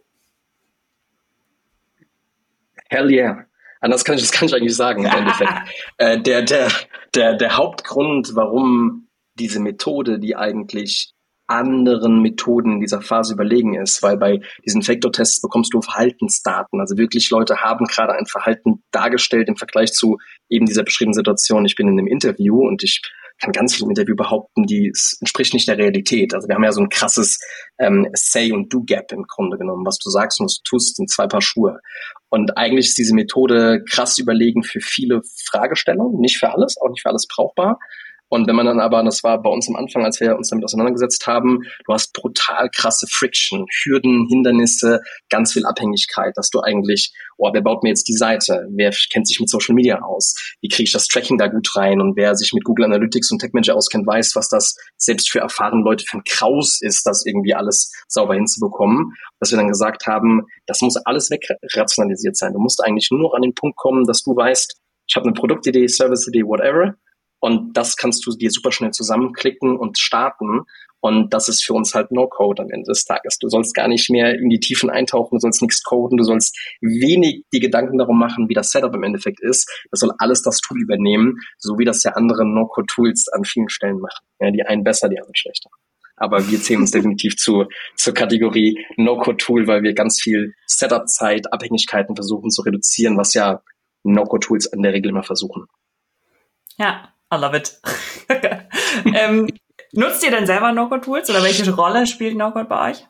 Hell yeah. Anders kann ich das kann ich eigentlich sagen im Endeffekt. äh, der, der, der, der Hauptgrund, warum diese Methode, die eigentlich anderen Methoden in dieser Phase überlegen ist, weil bei diesen Vektortests bekommst du Verhaltensdaten. Also wirklich Leute haben gerade ein Verhalten dargestellt im Vergleich zu eben dieser beschriebenen Situation. Ich bin in einem Interview und ich kann ganz viel im Interview behaupten, die entspricht nicht der Realität. Also wir haben ja so ein krasses ähm, Say- und Do-Gap im Grunde genommen. Was du sagst und was du tust, sind zwei Paar Schuhe. Und eigentlich ist diese Methode krass überlegen für viele Fragestellungen, nicht für alles, auch nicht für alles brauchbar. Und wenn man dann aber, das war bei uns am Anfang, als wir uns damit auseinandergesetzt haben, du hast brutal krasse Friction, Hürden, Hindernisse, ganz viel Abhängigkeit, dass du eigentlich, oh, wer baut mir jetzt die Seite? Wer kennt sich mit Social Media aus? Wie kriege ich das Tracking da gut rein? Und wer sich mit Google Analytics und Tech Manager auskennt, weiß, was das selbst für erfahrene Leute für ein Kraus ist, das irgendwie alles sauber hinzubekommen. Dass wir dann gesagt haben, das muss alles wegrationalisiert sein. Du musst eigentlich nur noch an den Punkt kommen, dass du weißt, ich habe eine Produktidee, Serviceidee, whatever und das kannst du dir super schnell zusammenklicken und starten. Und das ist für uns halt No-Code am Ende des Tages. Du sollst gar nicht mehr in die Tiefen eintauchen, du sollst nichts coden, du sollst wenig die Gedanken darum machen, wie das Setup im Endeffekt ist. Das soll alles das Tool übernehmen, so wie das ja andere No-Code-Tools an vielen Stellen machen. Ja, die einen besser, die anderen schlechter. Aber wir zählen uns definitiv zu, zur Kategorie No-Code-Tool, weil wir ganz viel Setup-Zeit, Abhängigkeiten versuchen zu reduzieren, was ja No-Code-Tools in der Regel immer versuchen. Ja, I love it. ähm, nutzt ihr denn selber No-Code-Tools oder welche Rolle spielt No-Code bei euch?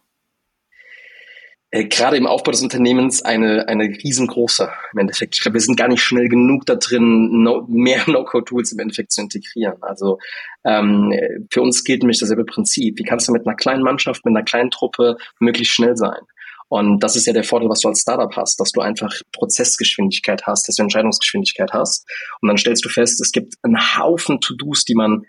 Äh, gerade im Aufbau des Unternehmens eine, eine riesengroße im Endeffekt. Ich glaube, wir sind gar nicht schnell genug da drin, no, mehr No-Code-Tools im Endeffekt zu integrieren. Also ähm, für uns gilt nämlich dasselbe Prinzip. Wie kannst du mit einer kleinen Mannschaft, mit einer kleinen Truppe möglichst schnell sein? Und das ist ja der Vorteil, was du als Startup hast, dass du einfach Prozessgeschwindigkeit hast, dass du Entscheidungsgeschwindigkeit hast. Und dann stellst du fest, es gibt einen Haufen To-Dos, die man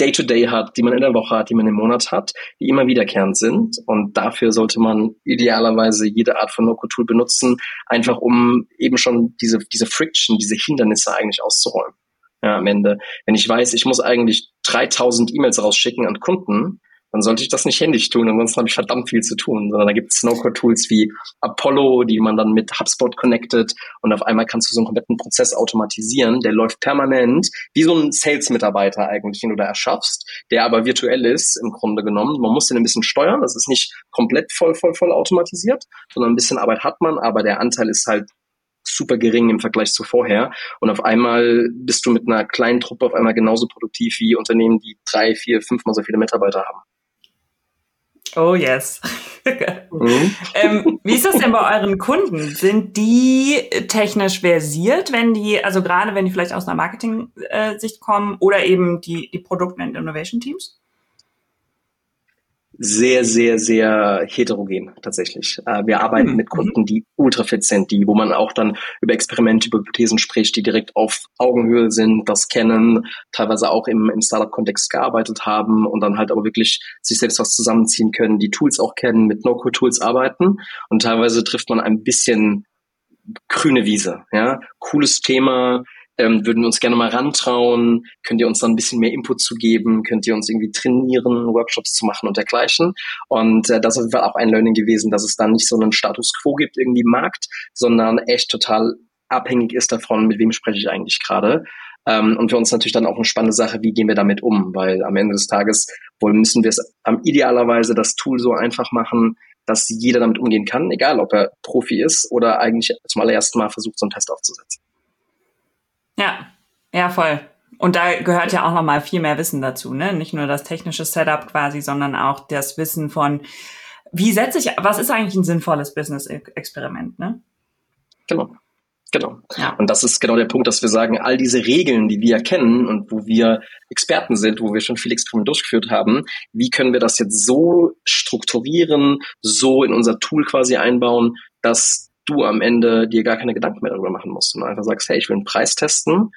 Day-to-Day -Day hat, die man in der Woche hat, die man im Monat hat, die immer wiederkehrend sind. Und dafür sollte man idealerweise jede Art von No-Code-Tool benutzen, einfach um eben schon diese, diese Friction, diese Hindernisse eigentlich auszuräumen. Ja, am Ende. Wenn ich weiß, ich muss eigentlich 3000 E-Mails rausschicken an Kunden, dann sollte ich das nicht händisch tun, ansonsten habe ich verdammt viel zu tun, sondern da gibt es No-Code-Tools wie Apollo, die man dann mit HubSpot connectet und auf einmal kannst du so einen kompletten Prozess automatisieren, der läuft permanent, wie so ein Sales-Mitarbeiter eigentlich, den du da erschaffst, der aber virtuell ist im Grunde genommen. Man muss den ein bisschen steuern, das ist nicht komplett voll, voll, voll automatisiert, sondern ein bisschen Arbeit hat man, aber der Anteil ist halt super gering im Vergleich zu vorher. Und auf einmal bist du mit einer kleinen Truppe auf einmal genauso produktiv wie Unternehmen, die drei, vier, fünfmal so viele Mitarbeiter haben. Oh yes. mhm. ähm, wie ist das denn bei euren Kunden? Sind die technisch versiert, wenn die, also gerade wenn die vielleicht aus einer Marketing-Sicht kommen oder eben die, die Produkt- und Innovation-Teams? Sehr, sehr, sehr heterogen tatsächlich. Äh, wir arbeiten mhm. mit Kunden, die ultra fit sind, die, wo man auch dann über Experimente, über Hypothesen spricht, die direkt auf Augenhöhe sind, das kennen, teilweise auch im, im Startup-Kontext gearbeitet haben und dann halt aber wirklich sich selbst was zusammenziehen können, die Tools auch kennen, mit No-Code-Tools arbeiten und teilweise trifft man ein bisschen grüne Wiese, ja, cooles Thema, ähm, würden wir uns gerne mal rantrauen, könnt ihr uns dann ein bisschen mehr Input zu geben, könnt ihr uns irgendwie trainieren, Workshops zu machen und dergleichen. Und äh, das Fall auch ein Learning gewesen, dass es dann nicht so einen Status quo gibt irgendwie im Markt, sondern echt total abhängig ist davon, mit wem spreche ich eigentlich gerade. Ähm, und für uns natürlich dann auch eine spannende Sache, wie gehen wir damit um, weil am Ende des Tages wollen, müssen wir es am idealerweise das Tool so einfach machen, dass jeder damit umgehen kann, egal ob er Profi ist oder eigentlich zum allerersten Mal versucht, so einen Test aufzusetzen. Ja, ja, voll. Und da gehört ja auch noch mal viel mehr Wissen dazu, ne? Nicht nur das technische Setup quasi, sondern auch das Wissen von, wie setze ich, was ist eigentlich ein sinnvolles Business-Experiment, ne? Genau. Genau. Ja. Und das ist genau der Punkt, dass wir sagen, all diese Regeln, die wir kennen und wo wir Experten sind, wo wir schon viele Experimente durchgeführt haben, wie können wir das jetzt so strukturieren, so in unser Tool quasi einbauen, dass du am Ende dir gar keine Gedanken mehr darüber machen musst und einfach sagst, hey, ich will einen Preis testen,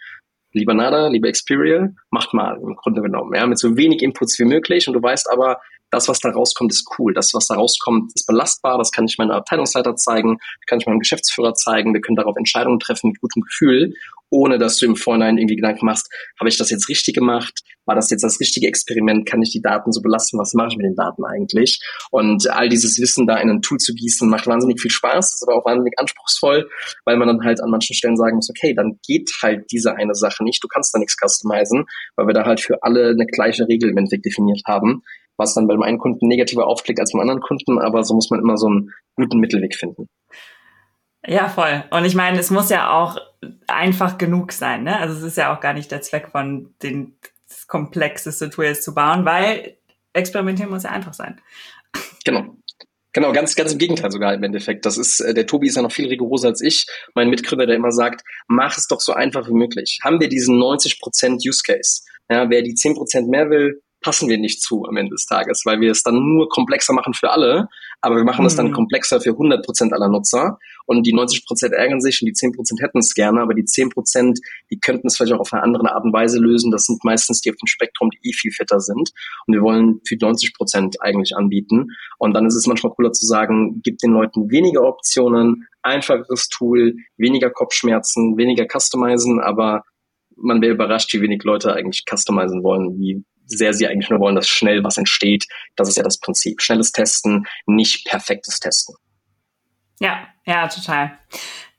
lieber Nada, lieber Experial, macht mal im Grunde genommen, ja, mit so wenig Inputs wie möglich und du weißt aber, das, was da rauskommt, ist cool. Das, was da rauskommt, ist belastbar. Das kann ich meinem Abteilungsleiter zeigen, kann ich meinem Geschäftsführer zeigen. Wir können darauf Entscheidungen treffen mit gutem Gefühl ohne dass du im Vorhinein irgendwie Gedanken machst, habe ich das jetzt richtig gemacht? War das jetzt das richtige Experiment? Kann ich die Daten so belassen? Was mache ich mit den Daten eigentlich? Und all dieses Wissen da in ein Tool zu gießen, macht wahnsinnig viel Spaß, ist aber auch wahnsinnig anspruchsvoll, weil man dann halt an manchen Stellen sagen muss, okay, dann geht halt diese eine Sache nicht. Du kannst da nichts customizen, weil wir da halt für alle eine gleiche Regel im Endeffekt definiert haben, was dann beim einen Kunden negativer aufklickt als beim anderen Kunden, aber so muss man immer so einen guten Mittelweg finden. Ja, voll. Und ich meine, es muss ja auch einfach genug sein. Ne? Also es ist ja auch gar nicht der Zweck von den komplexeste Tools zu bauen, weil experimentieren muss ja einfach sein. Genau. Genau, ganz, ganz im Gegenteil sogar im Endeffekt. Das ist, äh, der Tobi ist ja noch viel rigoroser als ich, mein Mitgründer, der immer sagt, mach es doch so einfach wie möglich. Haben wir diesen 90% Use Case? Ja, wer die 10% mehr will, passen wir nicht zu am Ende des Tages, weil wir es dann nur komplexer machen für alle, aber wir machen es dann mhm. komplexer für 100 Prozent aller Nutzer und die 90 Prozent ärgern sich und die 10 Prozent hätten es gerne, aber die 10 Prozent, die könnten es vielleicht auch auf eine andere Art und Weise lösen. Das sind meistens die auf dem Spektrum, die eh viel fetter sind und wir wollen für 90 Prozent eigentlich anbieten und dann ist es manchmal cooler zu sagen, gib den Leuten weniger Optionen, einfacheres Tool, weniger Kopfschmerzen, weniger Customizen, aber man wäre überrascht, wie wenig Leute eigentlich customizen wollen, wie sehr sie eigentlich nur wollen, dass schnell was entsteht. Das ist ja das Prinzip. Schnelles Testen, nicht perfektes Testen. Ja, ja, total.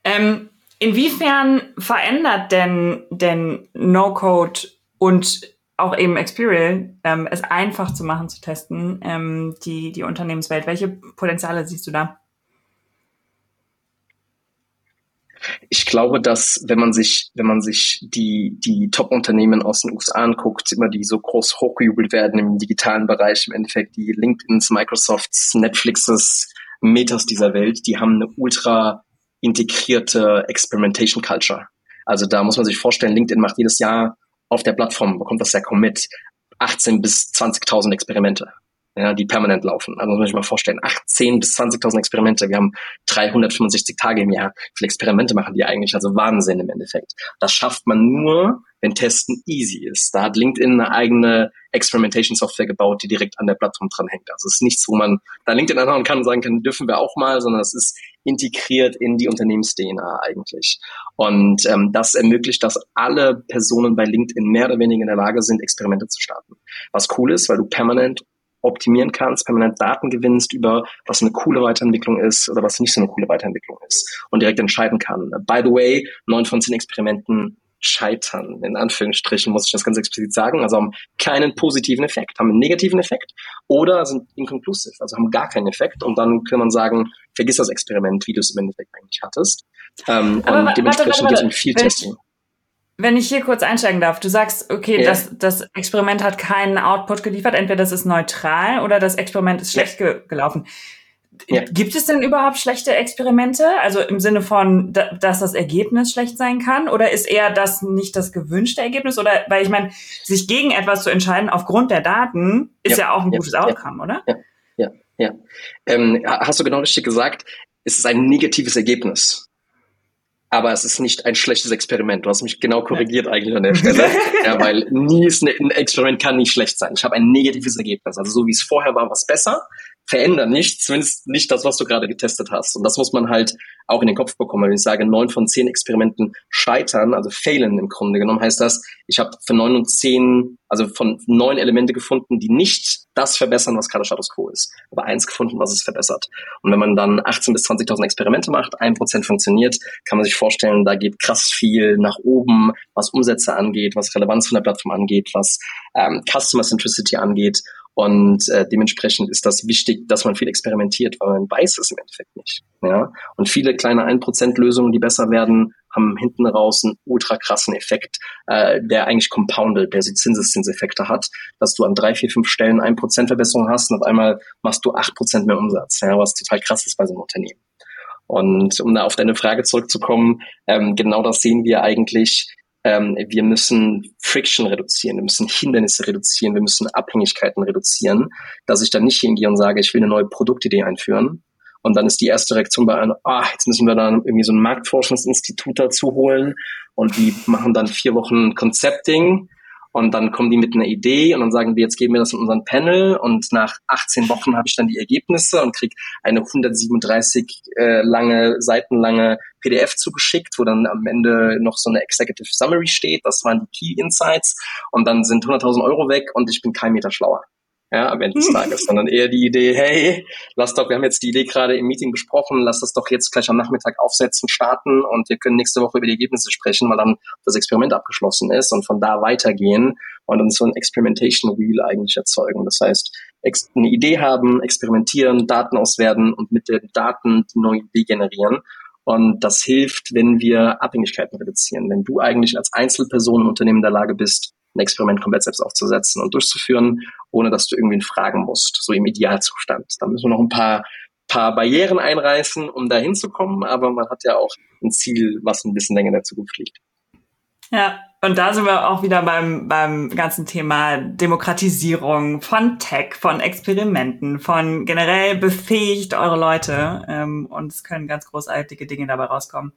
Ähm, inwiefern verändert denn, denn No-Code und auch eben Experial, ähm, es einfach zu machen, zu testen, ähm, die, die Unternehmenswelt? Welche Potenziale siehst du da? Ich glaube, dass wenn man sich, wenn man sich die, die Top-Unternehmen aus den USA anguckt, immer die so groß hochgejubelt werden im digitalen Bereich, im Endeffekt die LinkedIns, Microsofts, Netflixes, Metas dieser Welt, die haben eine ultra integrierte Experimentation Culture. Also da muss man sich vorstellen, LinkedIn macht jedes Jahr auf der Plattform, bekommt das ja kaum mit, 18 bis 20.000 Experimente. Ja, die permanent laufen. Also muss man sich mal vorstellen, 18 bis 20.000 Experimente. Wir haben 365 Tage im Jahr. Viele Experimente machen die eigentlich? Also Wahnsinn im Endeffekt. Das schafft man nur, wenn Testen easy ist. Da hat LinkedIn eine eigene Experimentation Software gebaut, die direkt an der Plattform dranhängt. Also es ist nichts, wo man da LinkedIn anhauen kann und sagen kann, dürfen wir auch mal, sondern es ist integriert in die Unternehmens-DNA eigentlich. Und ähm, das ermöglicht, dass alle Personen bei LinkedIn mehr oder weniger in der Lage sind, Experimente zu starten. Was cool ist, weil du permanent optimieren kannst, permanent Daten gewinnst über, was eine coole Weiterentwicklung ist oder was nicht so eine coole Weiterentwicklung ist und direkt entscheiden kann. By the way, neun von zehn Experimenten scheitern, in Anführungsstrichen muss ich das ganz explizit sagen, also haben keinen positiven Effekt, haben einen negativen Effekt oder sind inconclusive, also haben gar keinen Effekt. Und dann kann man sagen, vergiss das Experiment, wie du es im Endeffekt eigentlich hattest. Ähm, und dementsprechend geht es um viel Testing wenn ich hier kurz einsteigen darf, du sagst, okay, ja. das, das Experiment hat keinen Output geliefert, entweder das ist neutral oder das Experiment ist schlecht ja. ge gelaufen. Ja. Gibt es denn überhaupt schlechte Experimente? Also im Sinne von, dass das Ergebnis schlecht sein kann? Oder ist eher das nicht das gewünschte Ergebnis? Oder, weil ich meine, sich gegen etwas zu entscheiden aufgrund der Daten ist ja, auch ein gutes Outcome, oder? Ja, ja, ja. Ähm, hast du genau richtig gesagt, es ist ein negatives Ergebnis aber es ist nicht ein schlechtes Experiment. Du hast mich genau korrigiert eigentlich an der Stelle. ja, weil nie ist ein Experiment kann nicht schlecht sein. Ich habe ein negatives Ergebnis. Also so wie es vorher war, es besser verändern nichts, zumindest nicht das, was du gerade getestet hast. Und das muss man halt auch in den Kopf bekommen. Wenn ich sage, neun von zehn Experimenten scheitern, also failen im Grunde genommen, heißt das, ich habe von neun und zehn, also von neun Elemente gefunden, die nicht das verbessern, was gerade Status Quo ist, aber eins gefunden, was es verbessert. Und wenn man dann 18 bis 20.000 Experimente macht, ein Prozent funktioniert, kann man sich vorstellen, da geht krass viel nach oben, was Umsätze angeht, was Relevanz von der Plattform angeht, was ähm, Customer Centricity angeht. Und äh, dementsprechend ist das wichtig, dass man viel experimentiert, weil man weiß es im Endeffekt nicht. Ja? Und viele kleine 1%-Lösungen, die besser werden, haben hinten raus einen ultra krassen Effekt, äh, der eigentlich compounded, der so Zinseszinseffekte hat, dass du an drei, vier, fünf Stellen 1% Verbesserung hast und auf einmal machst du 8% mehr Umsatz, ja, was total krass ist bei so einem Unternehmen. Und um da auf deine Frage zurückzukommen, ähm, genau das sehen wir eigentlich ähm, wir müssen Friction reduzieren, wir müssen Hindernisse reduzieren, wir müssen Abhängigkeiten reduzieren, dass ich dann nicht hingehe und sage, ich will eine neue Produktidee einführen. Und dann ist die erste Reaktion bei einem, ah, jetzt müssen wir dann irgendwie so ein Marktforschungsinstitut dazu holen. Und die machen dann vier Wochen Concepting. Und dann kommen die mit einer Idee und dann sagen wir, jetzt geben wir das in unseren Panel. Und nach 18 Wochen habe ich dann die Ergebnisse und kriege eine 137 äh, lange, seitenlange PDF zugeschickt, wo dann am Ende noch so eine Executive Summary steht. Das waren die Key Insights. Und dann sind 100.000 Euro weg und ich bin kein Meter schlauer ja, am Ende des Tages, sondern eher die Idee, hey, lass doch, wir haben jetzt die Idee gerade im Meeting besprochen, lass das doch jetzt gleich am Nachmittag aufsetzen, starten und wir können nächste Woche über die Ergebnisse sprechen, weil dann das Experiment abgeschlossen ist und von da weitergehen und dann so ein Experimentation Wheel eigentlich erzeugen. Das heißt, eine Idee haben, experimentieren, Daten auswerten und mit den Daten die neue Idee generieren. Und das hilft, wenn wir Abhängigkeiten reduzieren. Wenn du eigentlich als Einzelperson im Unternehmen in der Lage bist, ein Experiment komplett selbst aufzusetzen und durchzuführen, ohne dass du irgendwen fragen musst, so im Idealzustand. Da müssen wir noch ein paar, paar Barrieren einreißen, um da hinzukommen, aber man hat ja auch ein Ziel, was ein bisschen länger in der Zukunft liegt. Ja, und da sind wir auch wieder beim, beim ganzen Thema Demokratisierung von Tech, von Experimenten, von generell befähigt eure Leute ähm, und es können ganz großartige Dinge dabei rauskommen.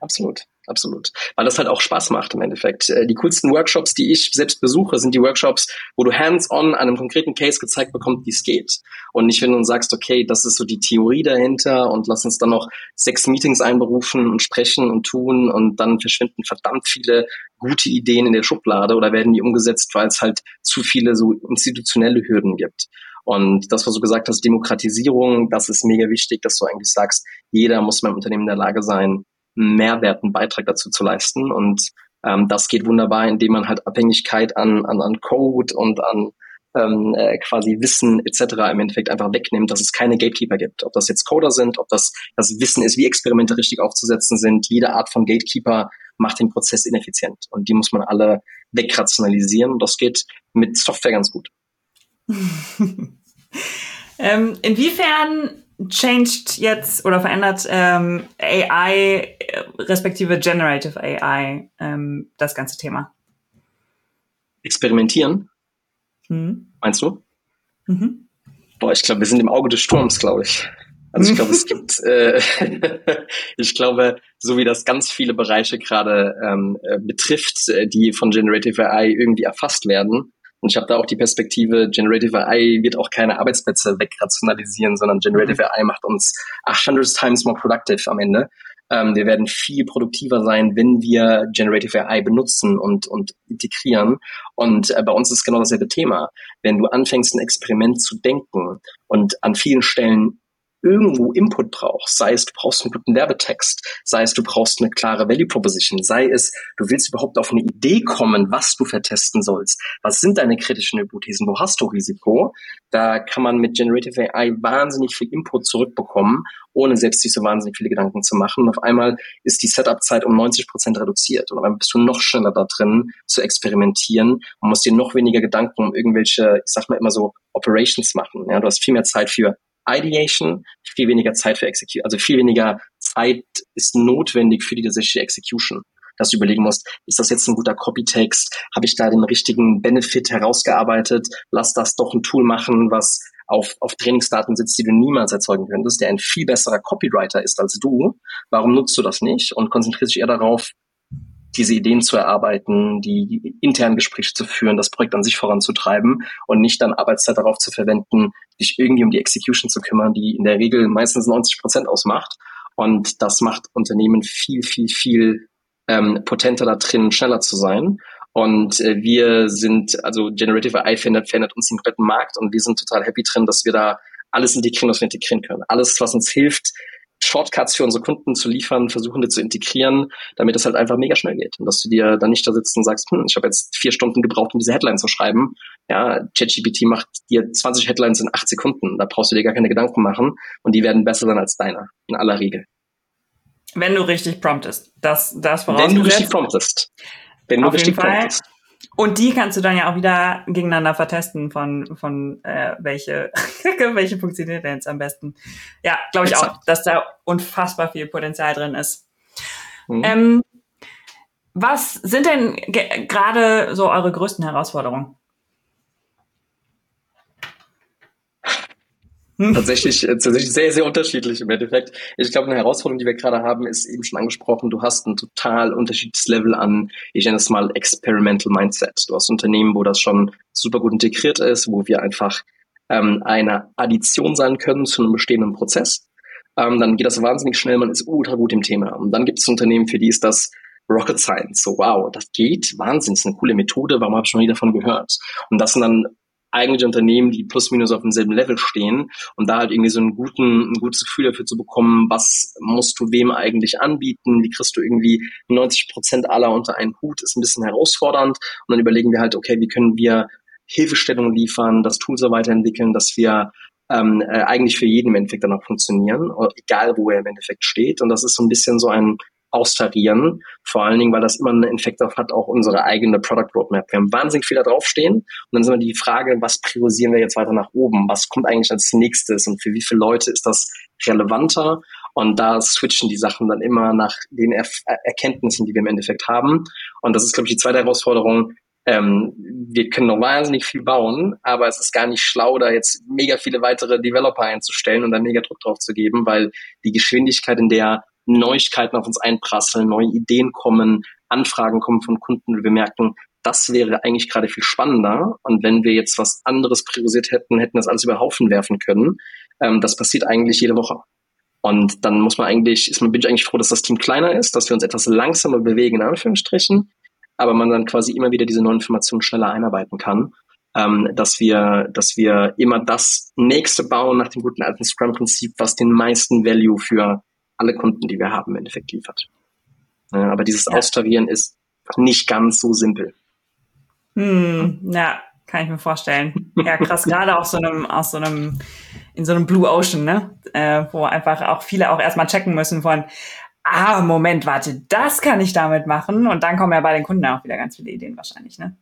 Absolut absolut. Weil das halt auch Spaß macht im Endeffekt. Äh, die coolsten Workshops, die ich selbst besuche, sind die Workshops, wo du hands-on an einem konkreten Case gezeigt bekommst, wie es geht. Und nicht, wenn du sagst, okay, das ist so die Theorie dahinter und lass uns dann noch sechs Meetings einberufen und sprechen und tun und dann verschwinden verdammt viele gute Ideen in der Schublade oder werden die umgesetzt, weil es halt zu viele so institutionelle Hürden gibt. Und das, was du gesagt hast, Demokratisierung, das ist mega wichtig, dass du eigentlich sagst, jeder muss beim Unternehmen in der Lage sein, Mehrwert, einen Beitrag dazu zu leisten. Und ähm, das geht wunderbar, indem man halt Abhängigkeit an, an, an Code und an ähm, äh, quasi Wissen etc. im Endeffekt einfach wegnimmt, dass es keine Gatekeeper gibt. Ob das jetzt Coder sind, ob das das Wissen ist, wie Experimente richtig aufzusetzen sind. Jede Art von Gatekeeper macht den Prozess ineffizient. Und die muss man alle wegrationalisieren. Das geht mit Software ganz gut. ähm, inwiefern changed jetzt oder verändert ähm, AI respektive Generative AI ähm, das ganze Thema? Experimentieren? Mhm. Meinst du? Mhm. Boah, ich glaube, wir sind im Auge des Sturms, glaube ich. Also ich glaube, es gibt, äh, ich glaube, so wie das ganz viele Bereiche gerade ähm, äh, betrifft, äh, die von Generative AI irgendwie erfasst werden. Und ich habe da auch die Perspektive, Generative AI wird auch keine Arbeitsplätze wegrationalisieren, sondern Generative. AI macht uns 100 times more productive am Ende. Ähm, wir werden viel produktiver sein, wenn wir Generative AI benutzen und, und integrieren. Und äh, bei uns ist genau dasselbe Thema. Wenn du anfängst, ein Experiment zu denken und an vielen Stellen irgendwo Input brauchst, sei es du brauchst einen guten Werbetext, sei es du brauchst eine klare Value Proposition, sei es du willst überhaupt auf eine Idee kommen, was du vertesten sollst, was sind deine kritischen Hypothesen, wo hast du Risiko, da kann man mit Generative AI wahnsinnig viel Input zurückbekommen, ohne selbst sich so wahnsinnig viele Gedanken zu machen. Und auf einmal ist die Setup-Zeit um 90 Prozent reduziert und einmal bist du noch schneller da drin zu experimentieren und musst dir noch weniger Gedanken um irgendwelche, ich sag mal immer so, Operations machen. Ja, du hast viel mehr Zeit für Ideation, viel weniger Zeit für Execution, also viel weniger Zeit ist notwendig für die tatsächliche Execution. Dass du überlegen musst, ist das jetzt ein guter Copytext? Habe ich da den richtigen Benefit herausgearbeitet? Lass das doch ein Tool machen, was auf, auf Trainingsdaten sitzt, die du niemals erzeugen könntest, der ein viel besserer Copywriter ist als du. Warum nutzt du das nicht? Und konzentrierst dich eher darauf, diese Ideen zu erarbeiten, die internen Gespräche zu führen, das Projekt an sich voranzutreiben und nicht dann Arbeitszeit darauf zu verwenden, dich irgendwie um die Execution zu kümmern, die in der Regel meistens 90 Prozent ausmacht. Und das macht Unternehmen viel, viel, viel ähm, potenter da drin, schneller zu sein. Und äh, wir sind, also Generative AI verändert, verändert uns den kompletten Markt und wir sind total happy drin, dass wir da alles integrieren, was wir integrieren können. Alles, was uns hilft, Shortcuts für unsere Kunden zu liefern, versuchen die zu integrieren, damit es halt einfach mega schnell geht. Und dass du dir dann nicht da sitzt und sagst, hm, ich habe jetzt vier Stunden gebraucht, um diese Headline zu schreiben. Ja, ChatGPT macht dir 20 Headlines in acht Sekunden. Da brauchst du dir gar keine Gedanken machen und die werden besser sein als deiner, in aller Regel. Wenn du richtig promptest. Das, das Wenn du richtig promptest. Wenn du Auf richtig promptest. Und die kannst du dann ja auch wieder gegeneinander vertesten von, von äh, welche, welche funktioniert denn jetzt am besten. Ja, glaube ich auch, dass da unfassbar viel Potenzial drin ist. Mhm. Ähm, was sind denn gerade so eure größten Herausforderungen? Tatsächlich, äh, tatsächlich sehr, sehr unterschiedlich im Endeffekt. Ich glaube, eine Herausforderung, die wir gerade haben, ist eben schon angesprochen, du hast ein total unterschiedliches Level an, ich nenne es mal Experimental Mindset. Du hast Unternehmen, wo das schon super gut integriert ist, wo wir einfach ähm, eine Addition sein können zu einem bestehenden Prozess. Ähm, dann geht das wahnsinnig schnell, man ist ultra gut im Thema. Und dann gibt es Unternehmen, für die ist das Rocket Science. So, wow, das geht, Wahnsinn, das ist eine coole Methode, warum habe ich noch nie davon gehört? Und das sind dann eigentlich Unternehmen, die plus minus auf demselben Level stehen und da halt irgendwie so einen guten, ein gutes Gefühl dafür zu bekommen, was musst du wem eigentlich anbieten, wie kriegst du irgendwie 90 Prozent aller unter einen Hut, ist ein bisschen herausfordernd. Und dann überlegen wir halt, okay, wie können wir Hilfestellungen liefern, das Tool so weiterentwickeln, dass wir ähm, äh, eigentlich für jeden im Endeffekt dann auch funktionieren, egal wo er im Endeffekt steht. Und das ist so ein bisschen so ein austarieren. Vor allen Dingen, weil das immer einen Effekt auf hat, auch unsere eigene Product Roadmap. Wir haben wahnsinnig viel da draufstehen und dann ist immer die Frage, was priorisieren wir jetzt weiter nach oben? Was kommt eigentlich als nächstes und für wie viele Leute ist das relevanter? Und da switchen die Sachen dann immer nach den er Erkenntnissen, die wir im Endeffekt haben. Und das ist, glaube ich, die zweite Herausforderung. Ähm, wir können noch wahnsinnig viel bauen, aber es ist gar nicht schlau, da jetzt mega viele weitere Developer einzustellen und dann mega Druck drauf zu geben, weil die Geschwindigkeit, in der Neuigkeiten auf uns einprasseln, neue Ideen kommen, Anfragen kommen von Kunden und wir merken, das wäre eigentlich gerade viel spannender. Und wenn wir jetzt was anderes priorisiert hätten, hätten das alles über Haufen werfen können. Ähm, das passiert eigentlich jede Woche. Und dann muss man eigentlich, ist man, bin ich eigentlich froh, dass das Team kleiner ist, dass wir uns etwas langsamer bewegen, in Anführungsstrichen, aber man dann quasi immer wieder diese neuen Informationen schneller einarbeiten kann. Ähm, dass wir, dass wir immer das nächste bauen nach dem guten alten Scrum-Prinzip, was den meisten Value für alle Kunden, die wir haben, im Endeffekt liefert. Ja, aber dieses ja. Austarieren ist nicht ganz so simpel. Hm, ja, kann ich mir vorstellen. Ja, krass, gerade aus so einem, aus so einem, in so einem Blue Ocean, ne? Äh, wo einfach auch viele auch erstmal checken müssen von, ah, Moment, warte, das kann ich damit machen. Und dann kommen ja bei den Kunden auch wieder ganz viele Ideen wahrscheinlich, ne?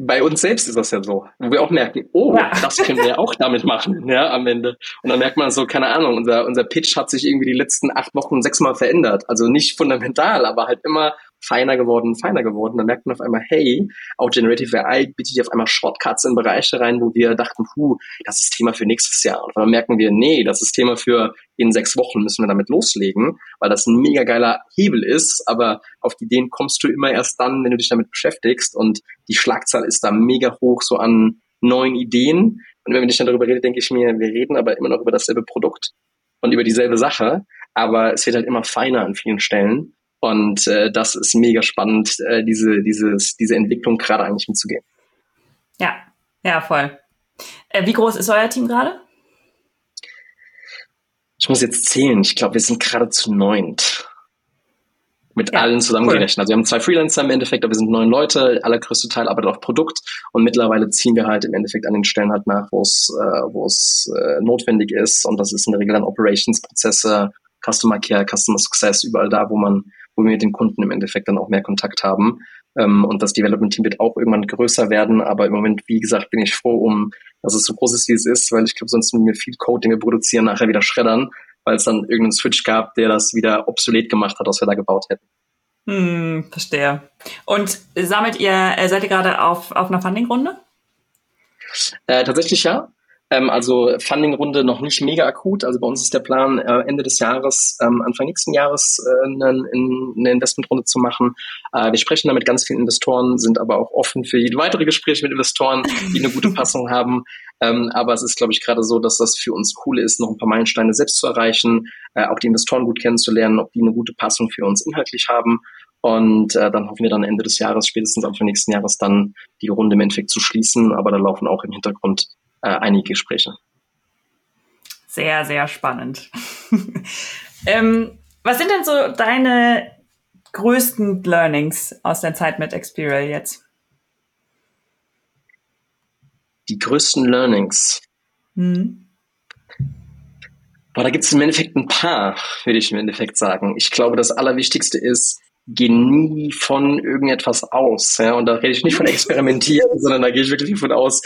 Bei uns selbst ist das ja so, wo wir auch merken, oh, ja. das können wir auch damit machen, ja, am Ende. Und dann merkt man so, keine Ahnung, unser, unser Pitch hat sich irgendwie die letzten acht Wochen sechsmal verändert. Also nicht fundamental, aber halt immer feiner geworden, feiner geworden. Dann merkt man auf einmal, hey, auch Generative AI bietet hier auf einmal Shortcuts in Bereiche rein, wo wir dachten, puh, das ist Thema für nächstes Jahr. Und dann merken wir, nee, das ist Thema für in sechs Wochen müssen wir damit loslegen, weil das ein mega geiler Hebel ist. Aber auf die Ideen kommst du immer erst dann, wenn du dich damit beschäftigst. Und die Schlagzahl ist da mega hoch, so an neuen Ideen. Und wenn ich dann darüber rede, denke ich mir, wir reden aber immer noch über dasselbe Produkt und über dieselbe Sache, aber es wird halt immer feiner an vielen Stellen. Und äh, das ist mega spannend, äh, diese, dieses, diese Entwicklung gerade eigentlich mitzugehen. Ja, ja, voll. Äh, wie groß ist euer Team gerade? Ich muss jetzt zählen. Ich glaube, wir sind gerade zu neunt mit ja, allen zusammengerechnet. Cool. Also wir haben zwei Freelancer im Endeffekt, aber wir sind neun Leute, allergrößte Teil arbeitet auf Produkt und mittlerweile ziehen wir halt im Endeffekt an den Stellen halt nach, wo es äh, äh, notwendig ist und das ist in der Regel dann Operations-Prozesse, Customer Care, Customer Success, überall da, wo man, wo wir mit den Kunden im Endeffekt dann auch mehr Kontakt haben. Ähm, und das Development-Team wird auch irgendwann größer werden, aber im Moment, wie gesagt, bin ich froh um, dass es so groß ist, wie es ist, weil ich glaube, sonst müssen wir viel Code, den wir produzieren, nachher wieder schreddern weil es dann irgendeinen Switch gab, der das wieder obsolet gemacht hat, was wir da gebaut hätten. Hm, verstehe. Und sammelt ihr, äh, seid ihr gerade auf, auf einer Funding-Runde? Äh, tatsächlich ja. Ähm, also Funding-Runde noch nicht mega akut. Also bei uns ist der Plan, äh, Ende des Jahres, ähm, Anfang nächsten Jahres äh, eine, eine Investmentrunde zu machen. Äh, wir sprechen da mit ganz vielen Investoren, sind aber auch offen für weitere Gespräche mit Investoren, die eine gute Passung haben. Ähm, aber es ist, glaube ich, gerade so, dass das für uns cool ist, noch ein paar Meilensteine selbst zu erreichen, äh, auch die Investoren gut kennenzulernen, ob die eine gute Passung für uns inhaltlich haben. Und äh, dann hoffen wir dann Ende des Jahres, spätestens Anfang nächsten Jahres, dann die Runde im Endeffekt zu schließen. Aber da laufen auch im Hintergrund äh, einige Gespräche. Sehr, sehr spannend. ähm, was sind denn so deine größten Learnings aus der Zeit mit Experial jetzt? die größten Learnings? Mhm. Boah, da gibt es im Endeffekt ein paar, würde ich im Endeffekt sagen. Ich glaube, das Allerwichtigste ist, geh nie von irgendetwas aus. Ja? Und da rede ich nicht von experimentieren, sondern da gehe ich wirklich davon aus,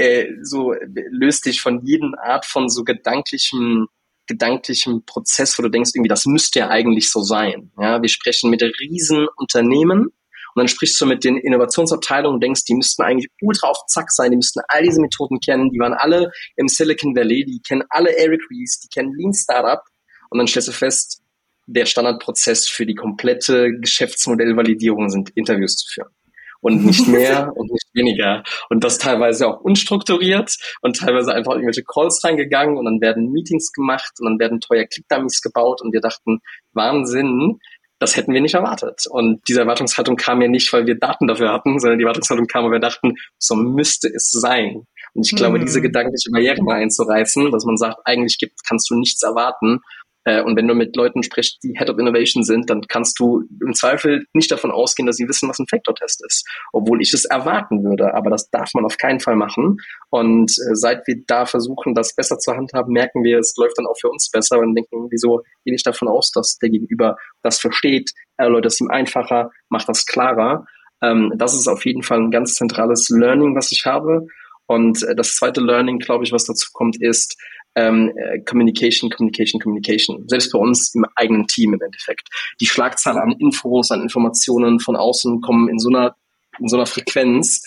äh, so löst dich von jeden Art von so gedanklichem gedanklichem Prozess, wo du denkst, irgendwie, das müsste ja eigentlich so sein. Ja, wir sprechen mit riesen Unternehmen, und dann sprichst du mit den Innovationsabteilungen und denkst, die müssten eigentlich ultra auf Zack sein, die müssten all diese Methoden kennen, die waren alle im Silicon Valley, die kennen alle Eric Ries, die kennen Lean Startup. Und dann stellst du fest, der Standardprozess für die komplette Geschäftsmodellvalidierung sind Interviews zu führen. Und nicht mehr und nicht weniger. Und das teilweise auch unstrukturiert und teilweise einfach irgendwelche Calls reingegangen und dann werden Meetings gemacht und dann werden teuer Click-Dummies gebaut und wir dachten, Wahnsinn, das hätten wir nicht erwartet. Und diese Erwartungshaltung kam ja nicht, weil wir Daten dafür hatten, sondern die Erwartungshaltung kam, weil wir dachten, so müsste es sein. Und ich glaube, mhm. diese gedankliche Barriere mal einzureißen, dass man sagt, eigentlich gibt, kannst du nichts erwarten, äh, und wenn du mit Leuten sprichst, die Head of Innovation sind, dann kannst du im Zweifel nicht davon ausgehen, dass sie wissen, was ein Factor-Test ist. Obwohl ich es erwarten würde. Aber das darf man auf keinen Fall machen. Und äh, seit wir da versuchen, das besser zu handhaben, merken wir, es läuft dann auch für uns besser und denken, wieso gehe ich davon aus, dass der Gegenüber das versteht, erläutert es ihm einfacher, macht das klarer. Ähm, das ist auf jeden Fall ein ganz zentrales Learning, was ich habe. Und äh, das zweite Learning, glaube ich, was dazu kommt, ist, ähm, äh, Communication, Communication, Communication. Selbst bei uns im eigenen Team im Endeffekt. Die Schlagzahl an Infos, an Informationen von außen kommen in so einer, in so einer Frequenz.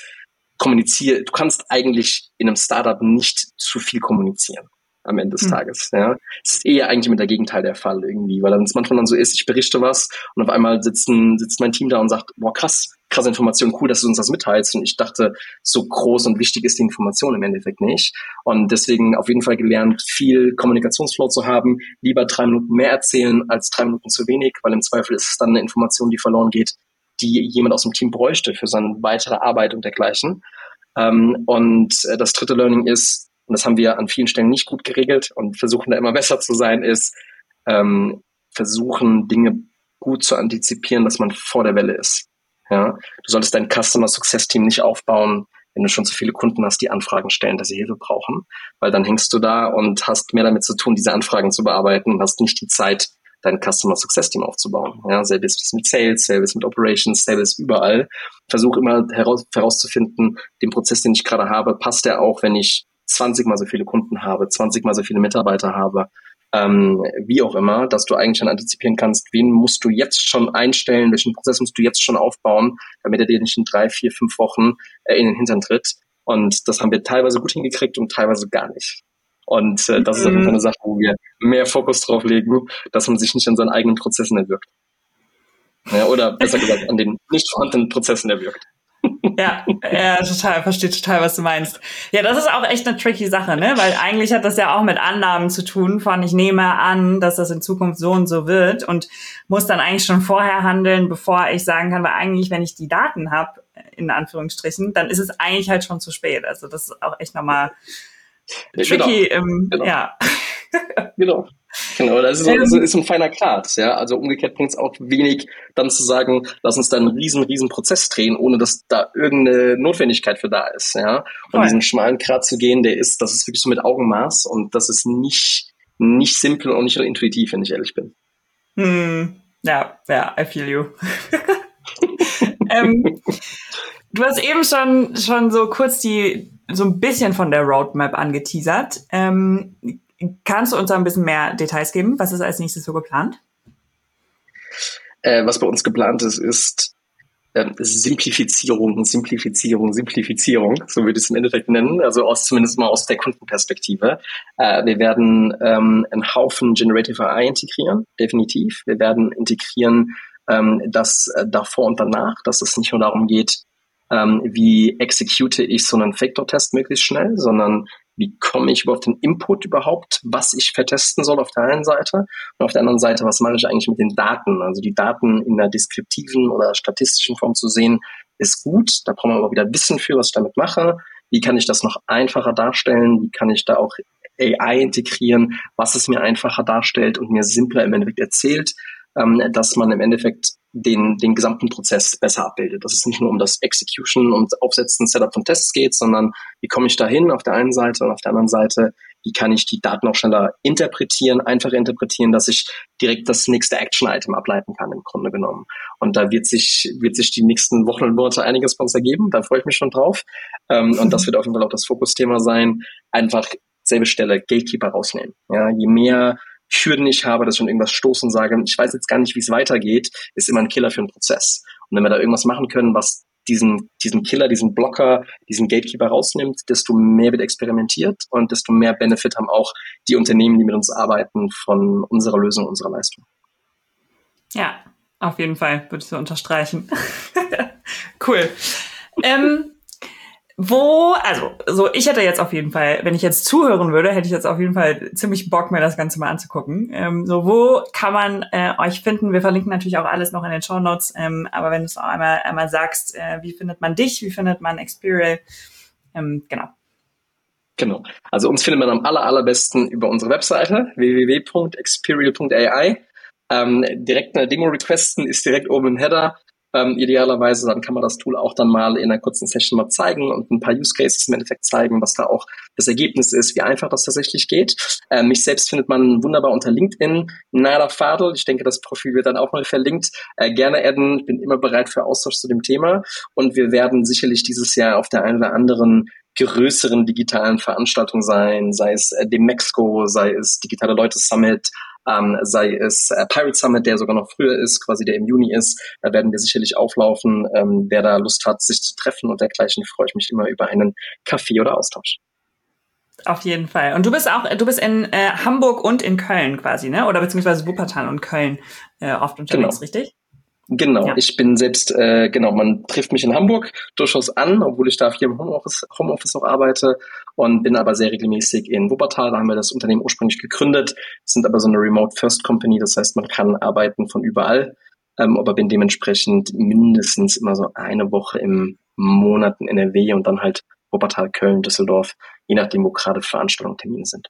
Kommuniziere, du kannst eigentlich in einem Startup nicht zu viel kommunizieren am Ende des mhm. Tages. Ja. Es ist eher eigentlich mit der Gegenteil der Fall irgendwie, weil dann es manchmal dann so ist, ich berichte was und auf einmal sitzen, sitzt mein Team da und sagt, boah krass, krasse Information, cool, dass du uns das mitteilst. Und ich dachte, so groß und wichtig ist die Information im Endeffekt nicht. Und deswegen auf jeden Fall gelernt, viel Kommunikationsflow zu haben, lieber drei Minuten mehr erzählen als drei Minuten zu wenig, weil im Zweifel ist es dann eine Information, die verloren geht, die jemand aus dem Team bräuchte für seine weitere Arbeit und dergleichen. Ähm, und äh, das dritte Learning ist, und das haben wir an vielen Stellen nicht gut geregelt und versuchen da immer besser zu sein, ist ähm, versuchen, Dinge gut zu antizipieren, dass man vor der Welle ist. Ja? Du solltest dein Customer Success Team nicht aufbauen, wenn du schon zu viele Kunden hast, die Anfragen stellen, dass sie Hilfe brauchen, weil dann hängst du da und hast mehr damit zu tun, diese Anfragen zu bearbeiten und hast nicht die Zeit, dein Customer Success Team aufzubauen. Ja, selbes mit Sales, selbes mit Operations, selbes überall. Versuch immer heraus, herauszufinden, den Prozess, den ich gerade habe, passt der auch, wenn ich 20 mal so viele Kunden habe, 20 mal so viele Mitarbeiter habe, ähm, wie auch immer, dass du eigentlich schon antizipieren kannst, wen musst du jetzt schon einstellen, welchen Prozess musst du jetzt schon aufbauen, damit er dir nicht in drei, vier, fünf Wochen äh, in den Hintern tritt. Und das haben wir teilweise gut hingekriegt und teilweise gar nicht. Und äh, das mhm. ist auf jeden Fall eine Sache, wo wir mehr Fokus drauf legen, dass man sich nicht an seinen eigenen Prozessen erwirkt. Ja, oder besser gesagt, an den nicht vorhandenen Prozessen erwirkt. Ja, ja, total, verstehe total, was du meinst. Ja, das ist auch echt eine tricky Sache, ne? Weil eigentlich hat das ja auch mit Annahmen zu tun, von ich nehme an, dass das in Zukunft so und so wird und muss dann eigentlich schon vorher handeln, bevor ich sagen kann, weil eigentlich, wenn ich die Daten habe, in Anführungsstrichen, dann ist es eigentlich halt schon zu spät. Also das ist auch echt nochmal tricky. Genau. Im, genau. Ja. genau. Genau, das ist, so, das ist ein feiner Grad, ja. Also umgekehrt bringt es auch wenig, dann zu sagen, lass uns da einen riesen, riesen Prozess drehen, ohne dass da irgendeine Notwendigkeit für da ist, ja. Und Voll. diesen schmalen Grad zu gehen, der ist, das ist wirklich so mit Augenmaß und das ist nicht, nicht simpel und nicht intuitiv, wenn ich ehrlich bin. Hm. Ja, ja, I feel you. ähm, du hast eben schon, schon so kurz die, so ein bisschen von der Roadmap angeteasert. Ähm, Kannst du uns da ein bisschen mehr Details geben? Was ist als nächstes so geplant? Äh, was bei uns geplant ist, ist ähm, Simplifizierung, Simplifizierung, Simplifizierung, so würde ich es im Endeffekt nennen, also aus, zumindest mal aus der Kundenperspektive. Äh, wir werden ähm, einen Haufen Generative AI integrieren, definitiv. Wir werden integrieren ähm, das äh, davor und danach, dass es nicht nur darum geht, ähm, wie execute ich so einen Factor-Test möglichst schnell, sondern wie komme ich überhaupt den Input überhaupt, was ich vertesten soll auf der einen Seite und auf der anderen Seite, was mache ich eigentlich mit den Daten? Also die Daten in einer deskriptiven oder statistischen Form zu sehen, ist gut. Da brauchen wir aber wieder Wissen für, was ich damit mache. Wie kann ich das noch einfacher darstellen? Wie kann ich da auch AI integrieren, was es mir einfacher darstellt und mir simpler im Endeffekt erzählt, ähm, dass man im Endeffekt den, den gesamten Prozess besser abbildet. Dass es nicht nur um das Execution und Aufsetzen, Setup von Tests geht, sondern wie komme ich dahin auf der einen Seite und auf der anderen Seite, wie kann ich die Daten auch schneller interpretieren, einfacher interpretieren, dass ich direkt das nächste Action-Item ableiten kann, im Grunde genommen. Und da wird sich, wird sich die nächsten Wochen und Monate einiges von uns ergeben, da freue ich mich schon drauf. Ähm, und das wird auf jeden Fall auch das Fokusthema sein, einfach selbe Stelle Gatekeeper rausnehmen. Ja, je mehr Hürden ich habe, dass ich schon irgendwas stoßen sage, ich weiß jetzt gar nicht, wie es weitergeht, ist immer ein Killer für einen Prozess. Und wenn wir da irgendwas machen können, was diesen, diesen Killer, diesen Blocker, diesen Gatekeeper rausnimmt, desto mehr wird experimentiert und desto mehr Benefit haben auch die Unternehmen, die mit uns arbeiten, von unserer Lösung, unserer Leistung. Ja, auf jeden Fall, würde ich so unterstreichen. cool. ähm, wo, also, so, ich hätte jetzt auf jeden Fall, wenn ich jetzt zuhören würde, hätte ich jetzt auf jeden Fall ziemlich Bock, mir das Ganze mal anzugucken. Ähm, so, wo kann man äh, euch finden? Wir verlinken natürlich auch alles noch in den Show Notes, ähm, aber wenn du es auch einmal, einmal sagst, äh, wie findet man dich, wie findet man Experial? Ähm, genau. Genau. Also uns findet man am aller, allerbesten über unsere Webseite www.experial.ai. Ähm, direkt eine Demo requesten ist direkt oben im Header. Ähm, idealerweise, dann kann man das Tool auch dann mal in einer kurzen Session mal zeigen und ein paar Use Cases im Endeffekt zeigen, was da auch das Ergebnis ist, wie einfach das tatsächlich geht. Ähm, mich selbst findet man wunderbar unter LinkedIn, Nada Fadel. Ich denke, das Profil wird dann auch mal verlinkt. Äh, gerne adden, ich bin immer bereit für Austausch zu dem Thema und wir werden sicherlich dieses Jahr auf der einen oder anderen größeren digitalen Veranstaltung sein, sei es äh, dem Mexico, sei es Digitale Leute Summit, ähm, sei es äh, Pirate Summit, der sogar noch früher ist, quasi der im Juni ist. Da werden wir sicherlich auflaufen. Ähm, wer da Lust hat, sich zu treffen und dergleichen, freue ich mich immer über einen Kaffee oder Austausch. Auf jeden Fall. Und du bist auch, du bist in äh, Hamburg und in Köln quasi, ne? Oder beziehungsweise Wuppertal und Köln äh, oft unterwegs, genau. richtig? Genau, ja. ich bin selbst, äh, genau, man trifft mich in Hamburg durchaus an, obwohl ich da hier im Homeoffice, Homeoffice auch arbeite und bin aber sehr regelmäßig in Wuppertal. Da haben wir das Unternehmen ursprünglich gegründet, sind aber so eine Remote First Company, das heißt, man kann arbeiten von überall, ähm, aber bin dementsprechend mindestens immer so eine Woche im Monat in NRW und dann halt Wuppertal, Köln, Düsseldorf, je nachdem, wo gerade Veranstaltungen, Termine sind.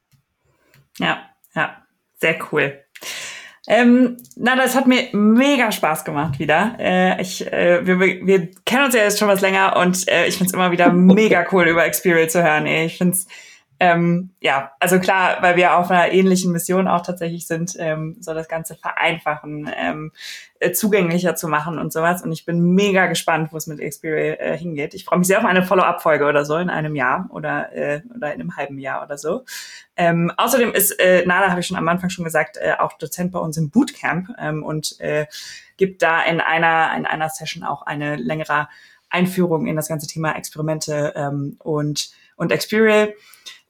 Ja, ja, sehr cool. Ähm, na, das hat mir mega Spaß gemacht wieder. Äh, ich, äh, wir, wir kennen uns ja jetzt schon was länger und äh, ich find's immer wieder mega cool, über Experience zu hören. Ey. Ich find's Ähm, ja, also klar, weil wir auf einer ähnlichen Mission auch tatsächlich sind, ähm, soll das Ganze vereinfachen, ähm, äh, zugänglicher zu machen und sowas. Und ich bin mega gespannt, wo es mit Xperia äh, hingeht. Ich freue mich sehr auf eine Follow-up-Folge oder so in einem Jahr oder, äh, oder in einem halben Jahr oder so. Ähm, außerdem ist äh, Nala, habe ich schon am Anfang schon gesagt, äh, auch Dozent bei uns im Bootcamp ähm, und äh, gibt da in einer, in einer Session auch eine längere Einführung in das ganze Thema Experimente ähm, und, und Experience.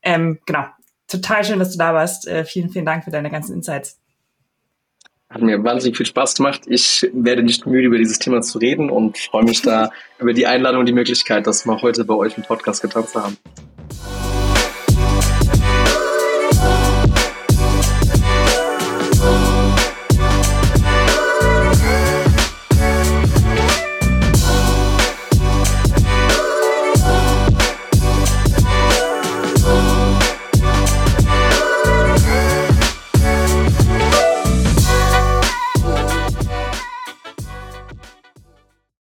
Ähm, genau, total schön, dass du da warst. Äh, vielen, vielen Dank für deine ganzen Insights. Hat mir wahnsinnig viel Spaß gemacht. Ich werde nicht müde, über dieses Thema zu reden und freue mich da über die Einladung und die Möglichkeit, dass wir heute bei euch im Podcast getanzt haben.